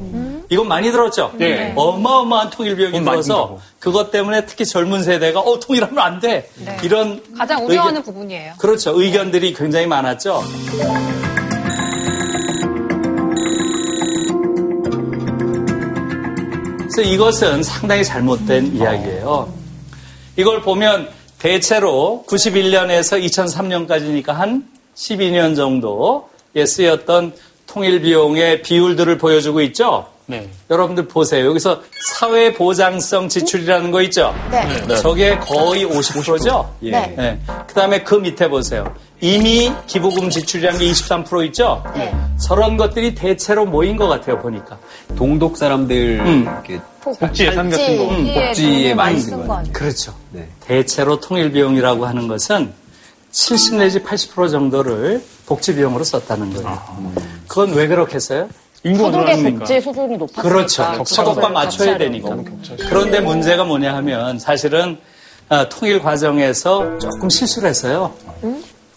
이건 많이 들었죠? 네. 어마어마한 통일 비용이 들어서. 그것 때문에 특히 젊은 세대가 어 통일하면 안 돼. 이런 가장 우려하는 의견- 부분이에요. 그렇죠. 의견들이 굉장히 많았죠. 그래서 이것은 상당히 잘못된 이야기예요. 이걸 보면 대체로 91년에서 2003년까지니까 한 12년 정도에 쓰였던 통일 비용의 비율들을 보여주고 있죠. 네. 여러분들 보세요. 여기서 사회보장성 지출이라는 거 있죠. 네. 저게 거의 50%죠. 네. 그 다음에 그 밑에 보세요. 이미 기부금 지출이라는 게 23% 있죠? 저런 것들이 대체로 모인 것 같아요, 보니까. 동독 사람들 음. 이렇게 복지 예산 같은 거. 음. 복지에 많이 쓴쓴 거? 그렇죠. 네. 대체로 통일 비용이라고 하는 것은 70 내지 80% 정도를 복지 비용으로 썼다는 거예요. 그건 왜 그렇겠어요? 인구가 소득의 늘어나니까. 복지 수준이 높았으니까 그렇죠. 서독과 그걸 맞춰야 되니까. 그런데 문제가 뭐냐 하면 사실은 아, 통일 과정에서 조금 실수를 했어요.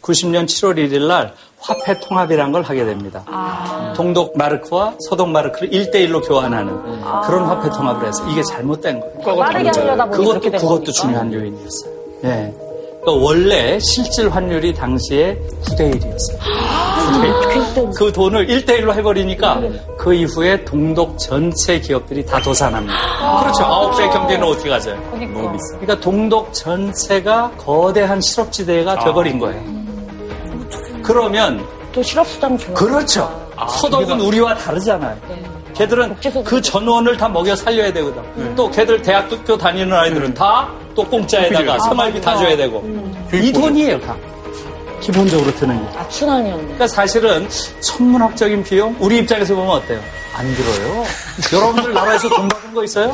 90년 7월 1일 날 화폐 통합이라는 걸 하게 됩니다. 동독 마르크와 서독 마르크를 1대1로 교환하는 그런 화폐 통합을 해서 이게 잘못된 거예요. 빠르게 하려다 보니 그것도 그렇게 된 그것도. 중요한 요인이었어요. 예. 그러니까 원래 실질 환율이 당시에 9대 1이었어요. 그 돈을 1대 1로 해버리니까 그 이후에 동독 전체 기업들이 다 도산합니다. 그렇죠. 아홉 배 경제는 어떻게 가져요? 너무 비싸. 그러니까 동독 전체가 거대한 실업지대가 돼버린 거예요. 그러면 또 실업수당 줘요. 그렇죠. 서독은 우리와 다르잖아요. 걔들은 그 전원을 다 먹여 살려야 되거든. 또 걔들 대학교 다니는 아이들은 다 또 공짜에다가 생활비 다 줘야 되고. 이 돈이에요, 다. 기본적으로 드는 게. 악순환이었네. 그러니까 사실은 천문학적인 비용, 우리 입장에서 보면 어때요? 안 들어요. 여러분들 나라에서 돈 받은 거 있어요?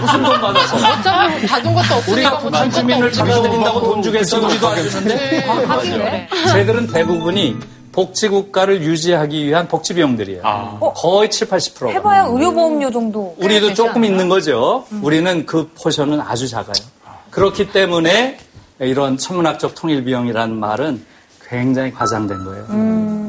무슨 돈 받아서? 어차피 받은 것도 없으니까 우리가 것도 주민을 없고. 찾아드린다고 돈 주겠어? 우리도 안 주는데? 하긴 그래. 쟤들은 대부분이 복지국가를 유지하기 위한 복지 비용들이에요. 거의 7, 80%가. 해봐야 의료보험료 정도. 우리도 조금 있는 거죠. 우리는 그 포션은 아주 작아요. 그렇기 때문에 이런 천문학적 통일 비용이라는 말은 굉장히 과장된 거예요.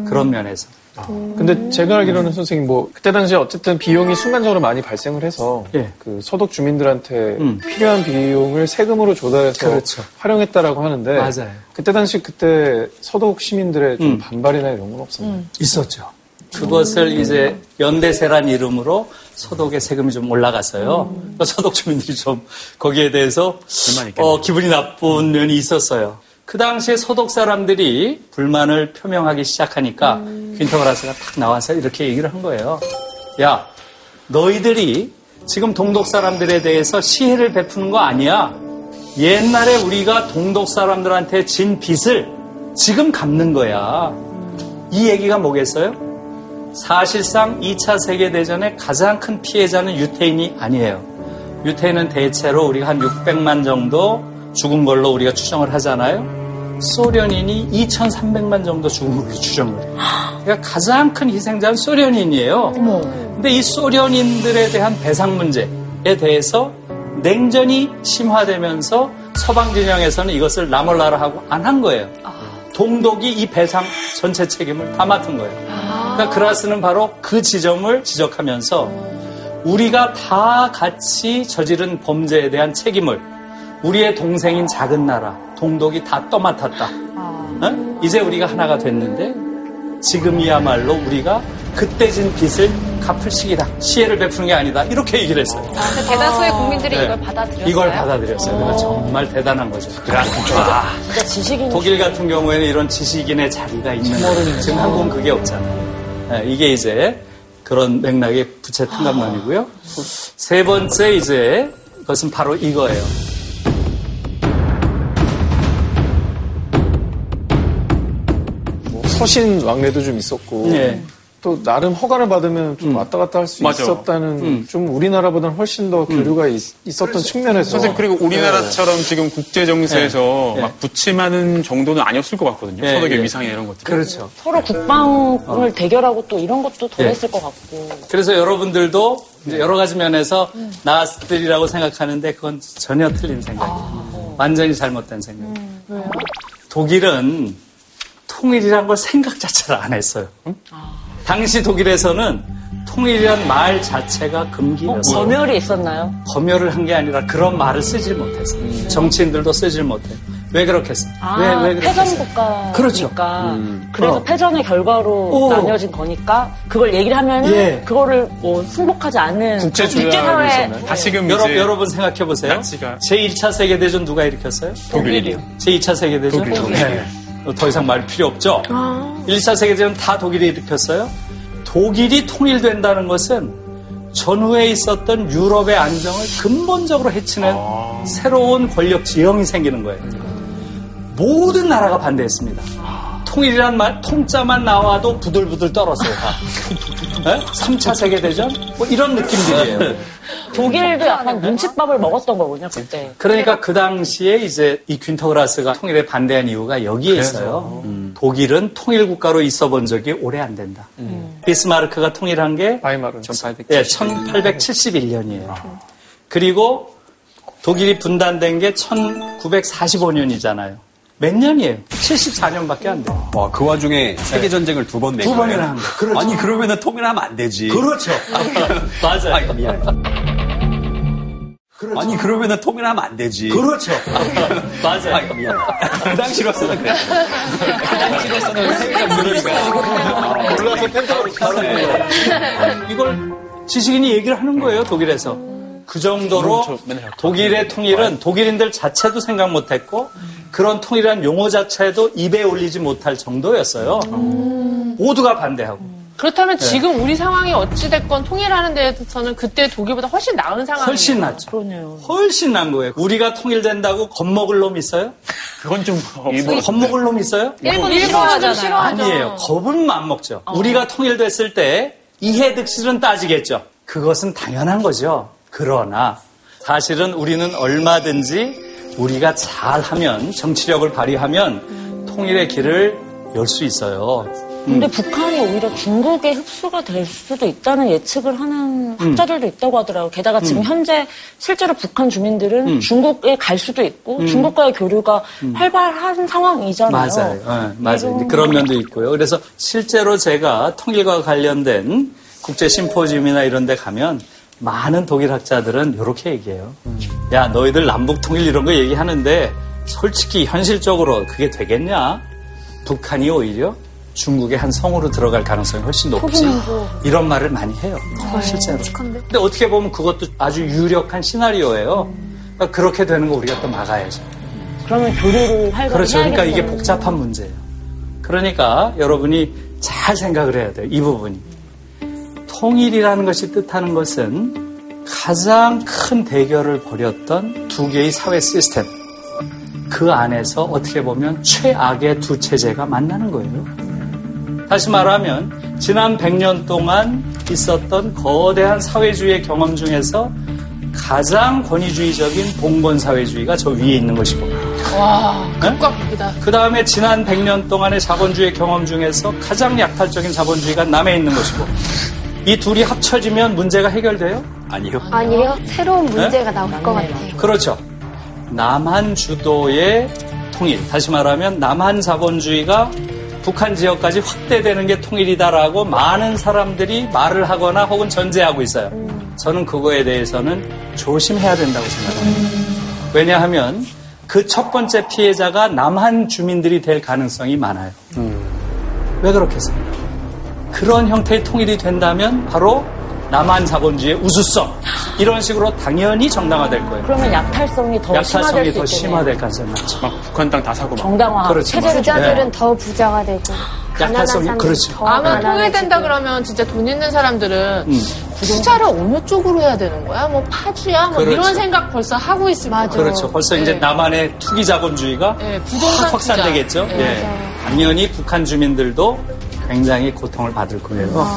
그런 면에서. 근데 제가 알기로는 선생님 뭐 그때 당시에 어쨌든 비용이 순간적으로 많이 발생을 해서 예. 그 서독 주민들한테 음. 필요한 비용을 세금으로 조달해서 그렇죠. 활용했다라고 하는데 맞아요. 그때 당시 그때 서독 시민들의 좀 음. 반발이나 이런 건 없었나요? 있었죠. 그것을 이제 연대세란 이름으로 소독의 세금이 좀 올라갔어요. 그러니까 소독 주민들이 좀 거기에 대해서. 어, 기분이 나쁜 면이 있었어요. 그 당시에 소독 사람들이 불만을 표명하기 시작하니까 퀸터그라스가 탁 나와서 이렇게 얘기를 한 거예요. 야, 너희들이 지금 동독 사람들에 대해서 시혜를 베푸는 거 아니야. 옛날에 우리가 동독 사람들한테 진 빚을 지금 갚는 거야. 이 얘기가 뭐겠어요? 사실상 2차 세계대전의 가장 큰 피해자는 유태인이 아니에요. 유태인은 대체로 우리가 한 600만 정도 죽은 걸로 우리가 추정을 하잖아요. 소련인이 2,300만 정도 죽은 걸로 추정을 해요. 그러니까 가장 큰 희생자는 소련인이에요. 근데 이 소련인들에 대한 배상 문제에 대해서 냉전이 심화되면서 서방 진영에서는 이것을 나몰라라 고안 한 거예요. 동독이 이 배상 전체 책임을 다 맡은 거예요. 그러니까 그라스는 바로 그 지점을 지적하면서 우리가 다 같이 저지른 범죄에 대한 책임을 우리의 동생인 작은 나라 동독이 다 떠맡았다. 어? 이제 우리가 하나가 됐는데 지금이야말로 우리가 그때 진 빚을 갚을 시기다. 시혜를 베푸는 게 아니다. 이렇게 얘기를 했어요. 근데 대다수의 국민들이 네. 이걸 받아들였어요. 이걸 받아들였어요. 그러니까 정말 대단한 거죠. 진짜 지식인 독일 같은 경우에는 이런 지식인의 자리가 있는 지금 한국은 그게 없잖아요. 네, 이게 이제 그런 맥락의 부채 탕감론이고요. 세 번째 이제 그것은 바로 이거예요. 서신 왕래도 좀 있었고 예. 또 나름 허가를 받으면 좀 왔다 갔다 할 수. 있었다는 음. 좀 우리나라보다는 훨씬 더 교류가 있, 었던 측면에서 선생님 그리고 우리나라처럼 지금 국제 정세에서 네. 막 부침하는 정도는 아니었을 것 같거든요. 네, 서독의 네. 위상이나 이런 것들. 그렇죠. 서로 국방을 대결하고 또 이런 것도 더 예. 했을 것 같고. 그래서 여러분들도 이제 여러 가지 면에서 나스들이라고 생각하는데 그건 전혀 틀린 생각이에요. 완전히 잘못된 생각이에요. 독일은 통일이란 걸 생각 자체를 안 했어요. 당시 독일에서는 통일이란 말 자체가 금기였어요. 검열이 있었나요? 검열을 한 게 아니라 그런 말을 쓰질 못했어요. 정치인들도 쓰질 못해요. 왜 그렇겠어요? 아, 왜, 왜 패전 그렇겠어요? 국가니까. 그렇죠. 그래서 어. 패전의 결과로 오. 나뉘어진 거니까 그걸 얘기를 하면 은 예. 그거를 뭐 승복하지 않는 국제주의하고 국제사회? 다시금 여러분, 이제 여러분 생각해 보세요. 나치가 제1차 세계 대전 누가 일으켰어요? 독일이요. 제 2차 세계 대전? 독일. 네. 더 이상 말 필요 없죠? 1차 세계대전 다 독일이 일으켰어요? 독일이 통일된다는 것은 전후에 있었던 유럽의 안정을 근본적으로 해치는 새로운 권력 지형이 생기는 거예요. 모든 나라가 반대했습니다. 통일이란 말, 통짜만 나와도 부들부들 떨었어요, 다. 네? 3차 세계대전? 뭐 이런 느낌들이에요. 독일도 약간 눈칫밥을 먹었던 거군요, 그때. 그러니까 그 당시에 이제 이 퀸터그라스가 통일에 반대한 이유가 여기에 있어요. 음. 독일은 통일 국가로 있어 본 적이 오래 안 된다. 비스마르크가 통일한 게 바이마르. 1870. 예, 1871년이에요. 그리고 독일이 분단된 게 1945년이잖아요. 몇 년이에요? 74년밖에 안 돼요. 와, 그 와중에 세계 전쟁을 두번낸 두? 번이나. 그렇죠. 아니, 그러면은 통일하면 안 되지. 그렇죠. 맞아요. 아니, 미안해. 아니, 그러면은 통일하면 안 되지. 그렇죠. 맞아요. 아니, 미안해. 그 당시로서는 그래. 그 당시로서는 세계가 무너니까. 몰라서 펜타곤 이걸 지식인이 얘기를 하는 거예요, 독일에서. 그 정도로 독일의 통일은 독일인들 자체도 생각 못했고 그런 통일이란 용어 자체도 입에 올리지 못할 정도였어요. 모두가 반대하고. 그렇다면 네. 지금 우리 상황이 어찌됐건 통일하는 데에서는 그때 독일보다 훨씬 나은 상황이에요. 훨씬 낫죠. 그러네요. 훨씬 난 거예요. 우리가 통일된다고 겁먹을 놈 있어요? 그건 좀 일본 겁먹을 놈 있어요? 일본 일본은 싫어하잖아요. 싫어하죠. 아니에요. 겁은 안 먹죠. 우리가 통일됐을 때 이해득실은 따지겠죠. 그것은 당연한 거죠. 그러나 사실은 우리는 얼마든지 우리가 잘하면 정치력을 발휘하면 통일의 길을 열 수 있어요. 근데 북한이 오히려 중국에 흡수가 될 수도 있다는 예측을 하는 학자들도 있다고 하더라고요. 게다가 지금 현재 실제로 북한 주민들은 중국에 갈 수도 있고 중국과의 교류가 활발한 상황이잖아요. 맞아요. 예, 맞아요. 그런 면도 있고요. 그래서 실제로 제가 통일과 관련된 국제 심포지움이나 이런 데 가면 많은 독일 학자들은 이렇게 얘기해요. 야, 너희들 남북 통일 이런 거 얘기하는데 솔직히 현실적으로 그게 되겠냐? 북한이 오히려 중국의 한 성으로 들어갈 가능성이 훨씬 높지. 이런 말을 많이 해요. 실제로. 근데 어떻게 보면 그것도 아주 유력한 시나리오예요. 그러니까 그렇게 되는 거 우리가 또 막아야죠. 그러면 교류를 활발히 그렇죠. 그러니까 이게. 복잡한 문제예요. 그러니까 여러분이 잘 생각을 해야 돼요. 이 부분이. 통일이라는 것이 뜻하는 것은 가장 큰 대결을 벌였던 두 개의 사회 시스템. 그 안에서 어떻게 보면 최악의 두 체제가 만나는 거예요. 다시 말하면 지난 100년 동안 있었던 거대한 사회주의의 경험 중에서 가장 권위주의적인 봉건 사회주의가 저 위에 있는 것이고 와, 네? 극과 극이다. 그 다음에 지난 100년 동안의 자본주의 경험 중에서 가장 약탈적인 자본주의가 남해 있는 것이고 이 둘이 합쳐지면 문제가 해결돼요? 아니요. 아니요. 새로운 문제가 나올 것 같아요. 그렇죠. 남한 주도의 통일, 다시 말하면 남한 자본주의가 북한 지역까지 확대되는 게 통일이다라고 많은 사람들이 말을 하거나 혹은 전제하고 있어요. 저는 그거에 대해서는 조심해야 된다고 생각합니다. 왜냐하면 그 첫 번째 피해자가 남한 주민들이 될 가능성이 많아요. 왜 그렇겠습니까? 그런 형태의 통일이 된다면 바로 남한 자본주의의 우수성 이런 식으로 당연히 정당화될 거예요. 그러면 약탈성이 더 약탈성이 심화될 더. 심화될 가능성이 많죠. 막 북한 땅 다 사고 막. 정당화 그렇죠. 체제를 부자들은 네. 더 부자가 되고 약탈성이 그렇죠. 더 아마. 통일된다 그러면 진짜 돈 있는 사람들은 음. 투자를 어느 쪽으로 해야 되는 거야? 뭐 파주야? 뭐 그렇죠. 이런 생각 벌써 하고 있을 거예요. 그렇죠. 벌써 이제 네. 남한의 투기 자본주의가 네, 부동산 확 확산되겠죠. 투자. 예. 네, 당연히 북한 주민들도 굉장히 고통을 받을 거예요.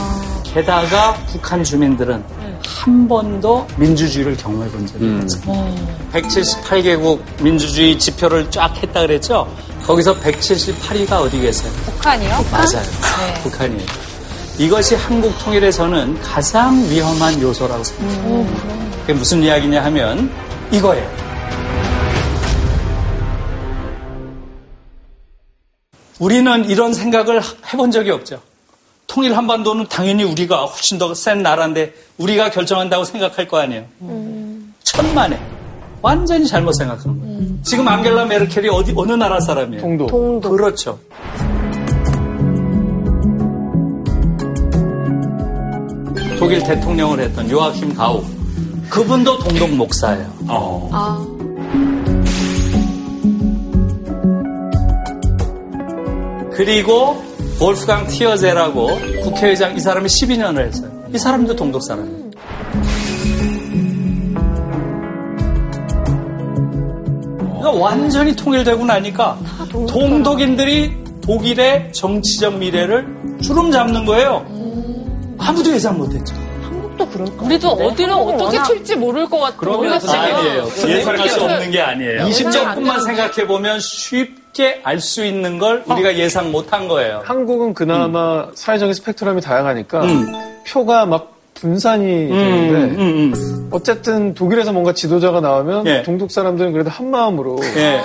게다가 북한 주민들은 한 번도 민주주의를 경험해 본 적이 없어요. 178개국 민주주의 지표를 쫙 했다 그랬죠? 거기서 178위가 어디 계세요? 북한이요? 맞아요. 북한이에요. 이것이 한국 통일에서는 가장 위험한 요소라고 생각해요. 그게 무슨 이야기냐 하면 이거예요. 우리는 이런 생각을 해본 적이 없죠. 통일 한반도는 당연히 우리가 훨씬 더 센 나라인데 우리가 결정한다고 생각할 거 아니에요. 천만에. 완전히 잘못 생각한 거예요. 지금 앙겔라 메르켈이 어디, 어느 나라 사람이에요? 통도. 동도. 그렇죠. 독일 대통령을 했던 요아킴 가우. 그분도 동독 목사예요. 아, 그리고 볼프강 티어제라고 국회의장 이 사람이 12년을 했어요. 이 사람도 동독 사람이에요. 그러니까 완전히 통일되고 나니까 동독인들이 독일의 정치적 미래를 주름 잡는 거예요. 아무도 예상 못했죠. 또 그럴 거 우리도 어디를 어떻게 튈지 모를 것 같아요. 그런 우리가 건 아니에요. 예상할 수 없는 게 아니에요. 예상이 안 20년뿐만 되는데. 생각해 보면 쉽 게 알 수 있는 걸 우리가 예상 못한 거예요. 한국은 그나마 사회적인 스펙트럼이 다양하니까 음. 표가 막 분산이 되는데 음, 어쨌든 독일에서 뭔가 지도자가 나오면 예. 동독 사람들은 그래도 한 마음으로 예.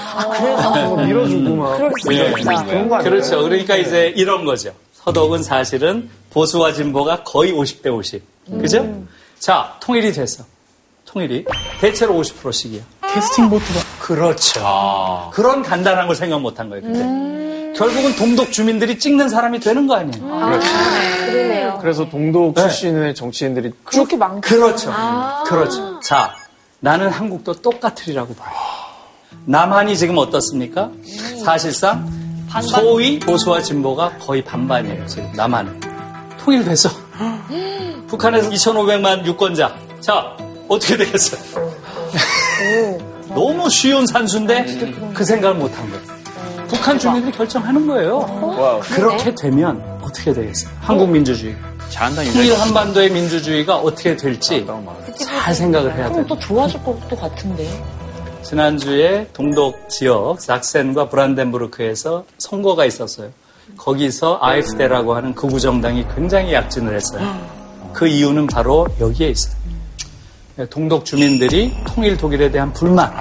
뭔가 밀어주고 막 예. 그런 거 아니에요? 그렇죠. 그러니까 이제 이런 거죠. 서독은 사실은 보수와 진보가 거의 50대 50. 그죠? 자, 통일이 됐어. 통일이. 대체로 50%씩이야. 캐스팅 보트가 그렇죠. 그런 간단한 걸 생각 못 한 거예요, 그때. 결국은 동독 주민들이 찍는 사람이 되는 거 아니에요. 그러네요. 그래서 동독 출신의 정치인들이 그렇게 많 그렇죠. 그렇죠. 자, 나는 한국도 똑같으리라고 봐요. 남한이 지금 어떻습니까? 사실상 소위 보수와 진보가 거의 반반이에요, 지금 남한은. 통일돼서. 북한에서 2,500만 유권자. 자, 어떻게 되겠어요? 너무 쉬운 산수인데 그 생각을 못 한 거예요. 북한 주민들이 결정하는 거예요. 그렇게 되면 어떻게 되겠어요? 한국 민주주의. 통일 한반도의 민주주의가 어떻게 될지 잘 생각을 해야 돼요. 그럼 또 좋아질 것도 같은데. 지난주에 동독 지역 삭센과 브란덴부르크에서 선거가 있었어요. 거기서 아이프데라고 하는 극우 정당이 굉장히 약진을 했어요. 그 이유는 바로 여기에 있어요. 동독 주민들이 통일 독일에 대한 불만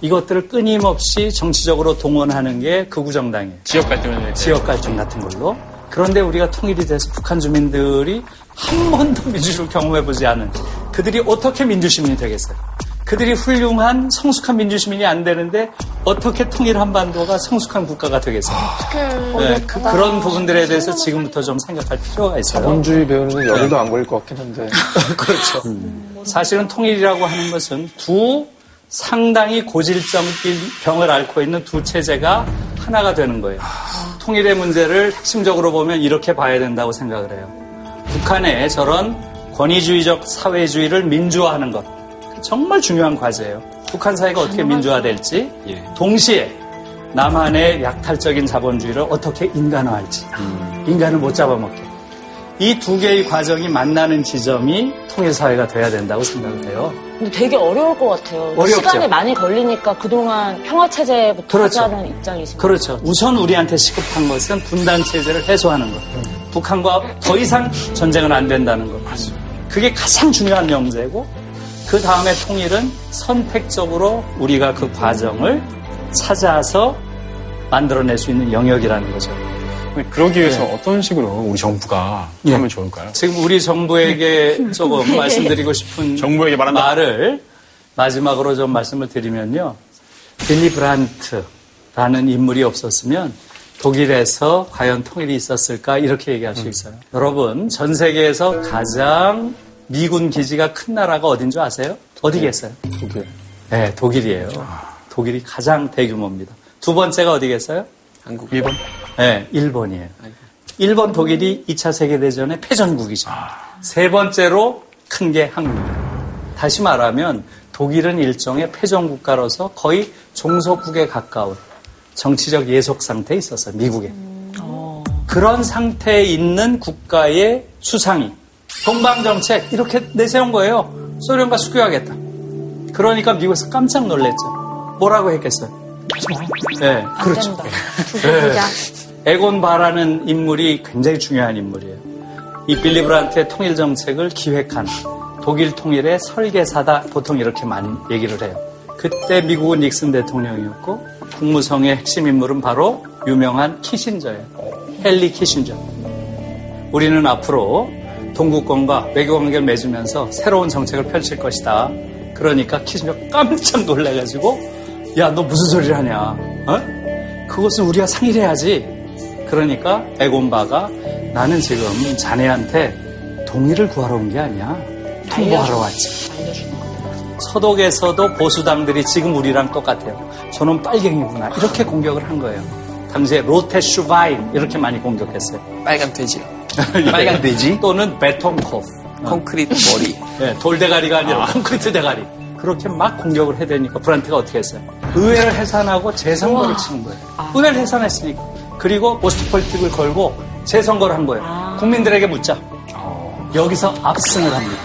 이것들을 끊임없이 정치적으로 동원하는 게 극우 정당이에요. 지역 갈등을 지역 갈등 같은 걸로. 그런데 우리가 통일이 돼서 북한 주민들이 한 번도 민주주의를 경험해 보지 않은 그들이 어떻게 민주시민이 되겠어요? 그들이 훌륭한 성숙한 민주시민이 안 되는데 어떻게 통일 한반도가 성숙한 국가가 되겠어요? 네, 그, 런 부분들에 대해서 지금부터 좀 생각할 필요가 있어요. 자본주의 배우는 열도 안 걸릴 것 같긴 한데 그렇죠. 사실은 통일이라고 하는 것은 두 상당히 고질적인 병을 앓고 있는 두 체제가 하나가 되는 거예요. 통일의 문제를 핵심적으로 보면 이렇게 봐야 된다고 생각을 해요. 북한의 저런 권위주의적 사회주의를 민주화하는 것. 정말 중요한 과제예요. 북한 사회가 어떻게 민주화될지, 동시에 남한의 약탈적인 자본주의를 어떻게 인간화할지, 인간을 못 잡아먹게. 이 두 개의 과정이 만나는 지점이 통일 사회가 돼야 된다고 생각을 해요. 근데 되게 어려울 것 같아요. 어렵죠. 시간이 많이 걸리니까 그동안 평화 체제부터 그렇죠. 하자는 입장이십니다. 그렇죠. 우선 우리한테 시급한 것은 분단 체제를 해소하는 것. 북한과 더 이상 전쟁은 안 된다는 것. 그게 가장 중요한 명제고 그 다음에 통일은 선택적으로 우리가 그 과정을 찾아서 만들어낼 수 있는 영역이라는 거죠. 그러기 위해서 어떤 식으로 우리 정부가 예. 하면 좋을까요? 지금 우리 정부에게 조금 말씀드리고 싶은 정부에게 말한다. 말을 마지막으로 좀 말씀을 드리면요. 빌리 브란트라는 인물이 없었으면 독일에서 과연 통일이 있었을까 이렇게 얘기할 수 있어요. 여러분 전 세계에서 가장 미군 기지가 큰 나라가 어딘 줄 아세요? 어디겠어요? 독일. 네, 독일이에요. 독일이 가장 대규모입니다. 두 번째가 어디겠어요? 한국. 일본? 네, 일본이에요. 일본, 독일이 2차 세계대전의 패전국이죠. 세 번째로 큰 게 한국이에요. 다시 말하면 독일은 일종의 패전국가로서 거의 종속국에 가까운 정치적 예속 상태에 있었어요, 미국에. 그런 상태에 있는 국가의 수상이 동방정책 이렇게 내세운 거예요. 소련과 수교하겠다. 그러니까 미국에서 깜짝 놀랐죠. 뭐라고 했겠어요? 네, 그렇죠. 두고보자. 에곤 바라는 인물이 굉장히 중요한 인물이에요. 이 빌리 브란트의 통일 정책을 기획한 독일 통일의 설계사다 보통 이렇게 많이 얘기를 해요. 그때 미국은 닉슨 대통령이었고 국무성의 핵심 인물은 바로 유명한 키신저예요. 헨리 키신저. 우리는 앞으로 동구권과 외교관계를 맺으면서 새로운 정책을 펼칠 것이다. 그러니까 키신저 깜짝 놀라가지고 야 너 무슨 소리를 하냐? 어? 그것은 우리가 상의를 해야지. 그러니까 에곤바가 나는 지금 자네한테 동의를 구하러 온 게 아니야. 통보하러 왔지. 서독에서도 보수당들이 지금 우리랑 똑같아요. 저놈 빨갱이구나. 이렇게 공격을 한 거예요. 당시에 rote Schwein 이렇게 많이 공격했어요. 빨간 돼지요. 예. 빨간 돼지? 또는 Betonkopf. 콘크리트 머리. 예, 돌대가리가 아니라 콘크리트 대가리. 그렇게 막 공격을 해대니까 브란트가 어떻게 했어요? 의회를 해산하고 재선거를 치는 거예요. 의회를 해산했으니까. 그리고 Ostpolitik을 걸고 재선거를 한 거예요. 국민들에게 묻자. 여기서 압승을 합니다.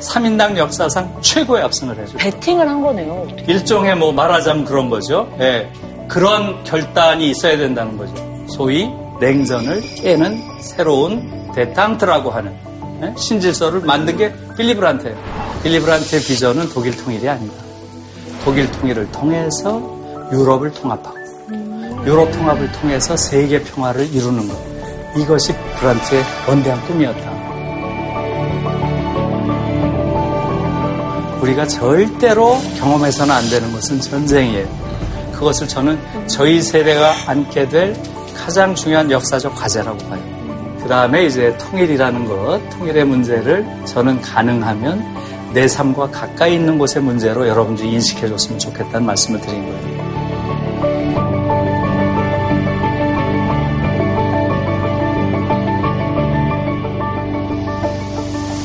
3인당 역사상 최고의 압승을 해줘. 배팅을 한 거네요. 일종의 뭐 말하자면 그런 거죠. 예. 그런 결단이 있어야 된다는 거죠. 소위 냉전을 깨는 새로운 대탕트라고 하는 예? 신질서를 만든 게 빌리브란트예요. 빌리브란트의 비전은 독일 통일이 아니다. 독일 통일을 통해서 유럽을 통합하고 유럽 통합을 통해서 세계 평화를 이루는 것. 이것이 브란트의 원대한 꿈이었다. 우리가 절대로 경험해서는 안 되는 것은 전쟁이에요. 그것을 저는 저희 세대가 안게 될 가장 중요한 역사적 과제라고 봐요. 그 다음에 이제 통일이라는 것, 통일의 문제를 저는 가능하면 내 삶과 가까이 있는 곳의 문제로 여러분들이 인식해 줬으면 좋겠다는 말씀을 드린 거예요.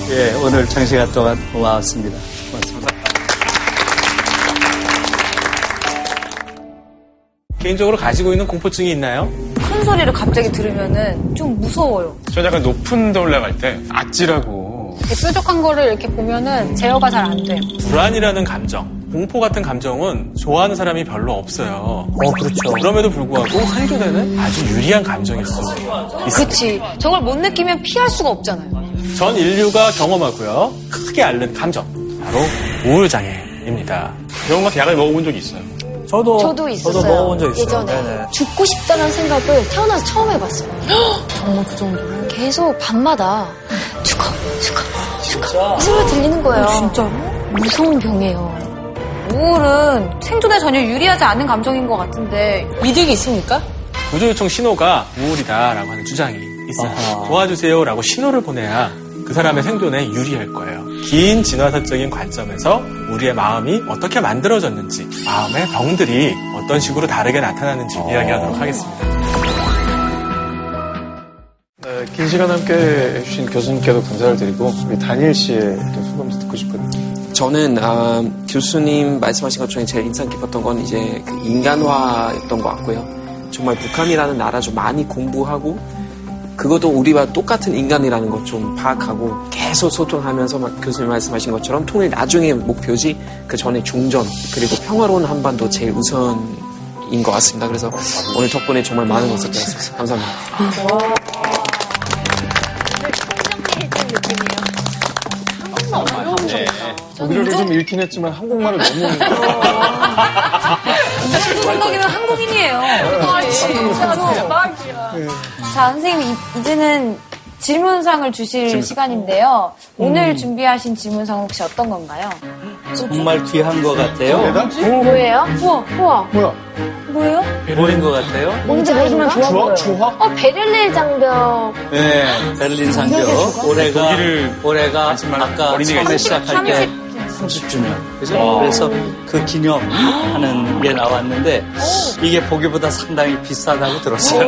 예, 오늘 장시간 동안 고마웠습니다. 고맙습니다. 개인적으로 가지고 있는 공포증이 있나요? 큰 소리를 갑자기 들으면은 좀 무서워요. 저 약간 높은 데 올라갈 때 아찔하고 뾰족한 거를 이렇게 보면은 제어가 잘 안 돼요. 불안이라는 감정, 공포 같은 감정은 좋아하는 사람이 별로 없어요. 어, 그렇죠. 그럼에도 불구하고 생존에는 아주 유리한 감정이었어요. 그치. 저걸 못 느끼면 피할 수가 없잖아요. 전 인류가 경험하고요. 크게 앓는 감정. 바로 우울장애입니다. 병원 가서 약을 먹어본 적이 있어요. 저도 저도 있었어요. 저도 먹어본 적 있어요. 예전에 네네. 죽고 싶다는 생각을 태어나서 처음 해봤어요. 정말 그 정도로. 계속 밤마다 죽어, 죽어, 죽어 이 소리 들리는 거예요. 어, 진짜로? 무서운 병이에요. 우울은 생존에 전혀 유리하지 않은 감정인 것 같은데 이득이 있습니까? 구조요청 신호가 우울이다라고 하는 주장이 있어요. 도와주세요라고 신호를 보내야 그 사람의 생존에 유리할 거예요. 긴 진화사적인 관점에서 우리의 마음이 어떻게 만들어졌는지, 마음의 병들이 어떤 식으로 다르게 나타나는지 이야기하도록 하겠습니다. 네, 긴 시간 함께 해주신 교수님께도 감사를 드리고 우리 다니엘 씨의 또 소감도 듣고 싶거든요. 저는 아, 교수님 말씀하신 것 중에 제일 인상 깊었던 건 이제 그 인간화였던 것 같고요. 정말 북한이라는 나라 좀 많이 공부하고 그것도 우리와 똑같은 인간이라는 것 좀 파악하고 계속 소통하면서 막 교수님 말씀하신 것처럼 통일 나중에 목표지 그 전에 중전 그리고 평화로운 한반도 제일 우선인 것 같습니다. 그래서 오늘 덕분에 정말 많은 것을 배웠습니다. 감사합니다. 독일어를 좀 읽긴 했지만 한국말을 너무 저도 생각에는 한국인이에요. 아, 진짜 대박이야. 자, 선생님, 이- 이제는 질문상을 주실 시간인데요. 오늘 준비하신 질문상 혹시 어떤 건가요? 정말 귀한 것 같아요. 뭐예요? 우와, 우와. 뭐야? 뭐예요? 뭐인 것 같아요? 뭔지 보시면 좋아 보여요. 주화? 어, 베를린 장벽. 네, 베를린 장벽. 올해가, 올해가 아까 처음에. 시작할 때 30주년. 그죠? 그래서 그 기념하는 게 나왔는데 이게 보기보다 상당히 비싸다고 들었어요.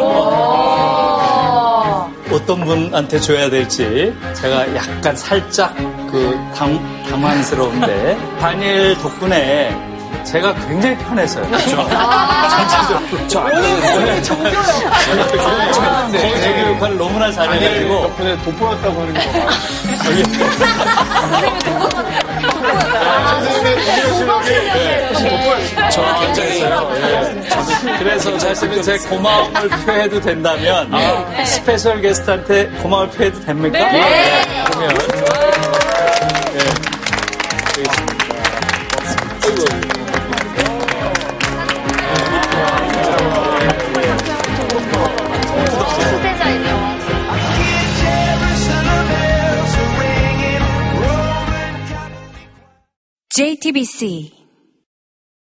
어떤 분한테 줘야 될지 제가 약간 살짝 그 당, 당황스러운데 다니엘 덕분에 제가 굉장히 편했어요. 전체적으로. 저 오늘 정말 제 역할을 너무나 잘해가지고 덕분에 돋보였다고 하는 거. 저 괜찮았어요. 예. 저는 그래서 사실은 제 고마움을 표해도 된다면 special guest한테 고마움을 표해도 됩니까? 네. 그러면 예. 되겠습니다. JTBC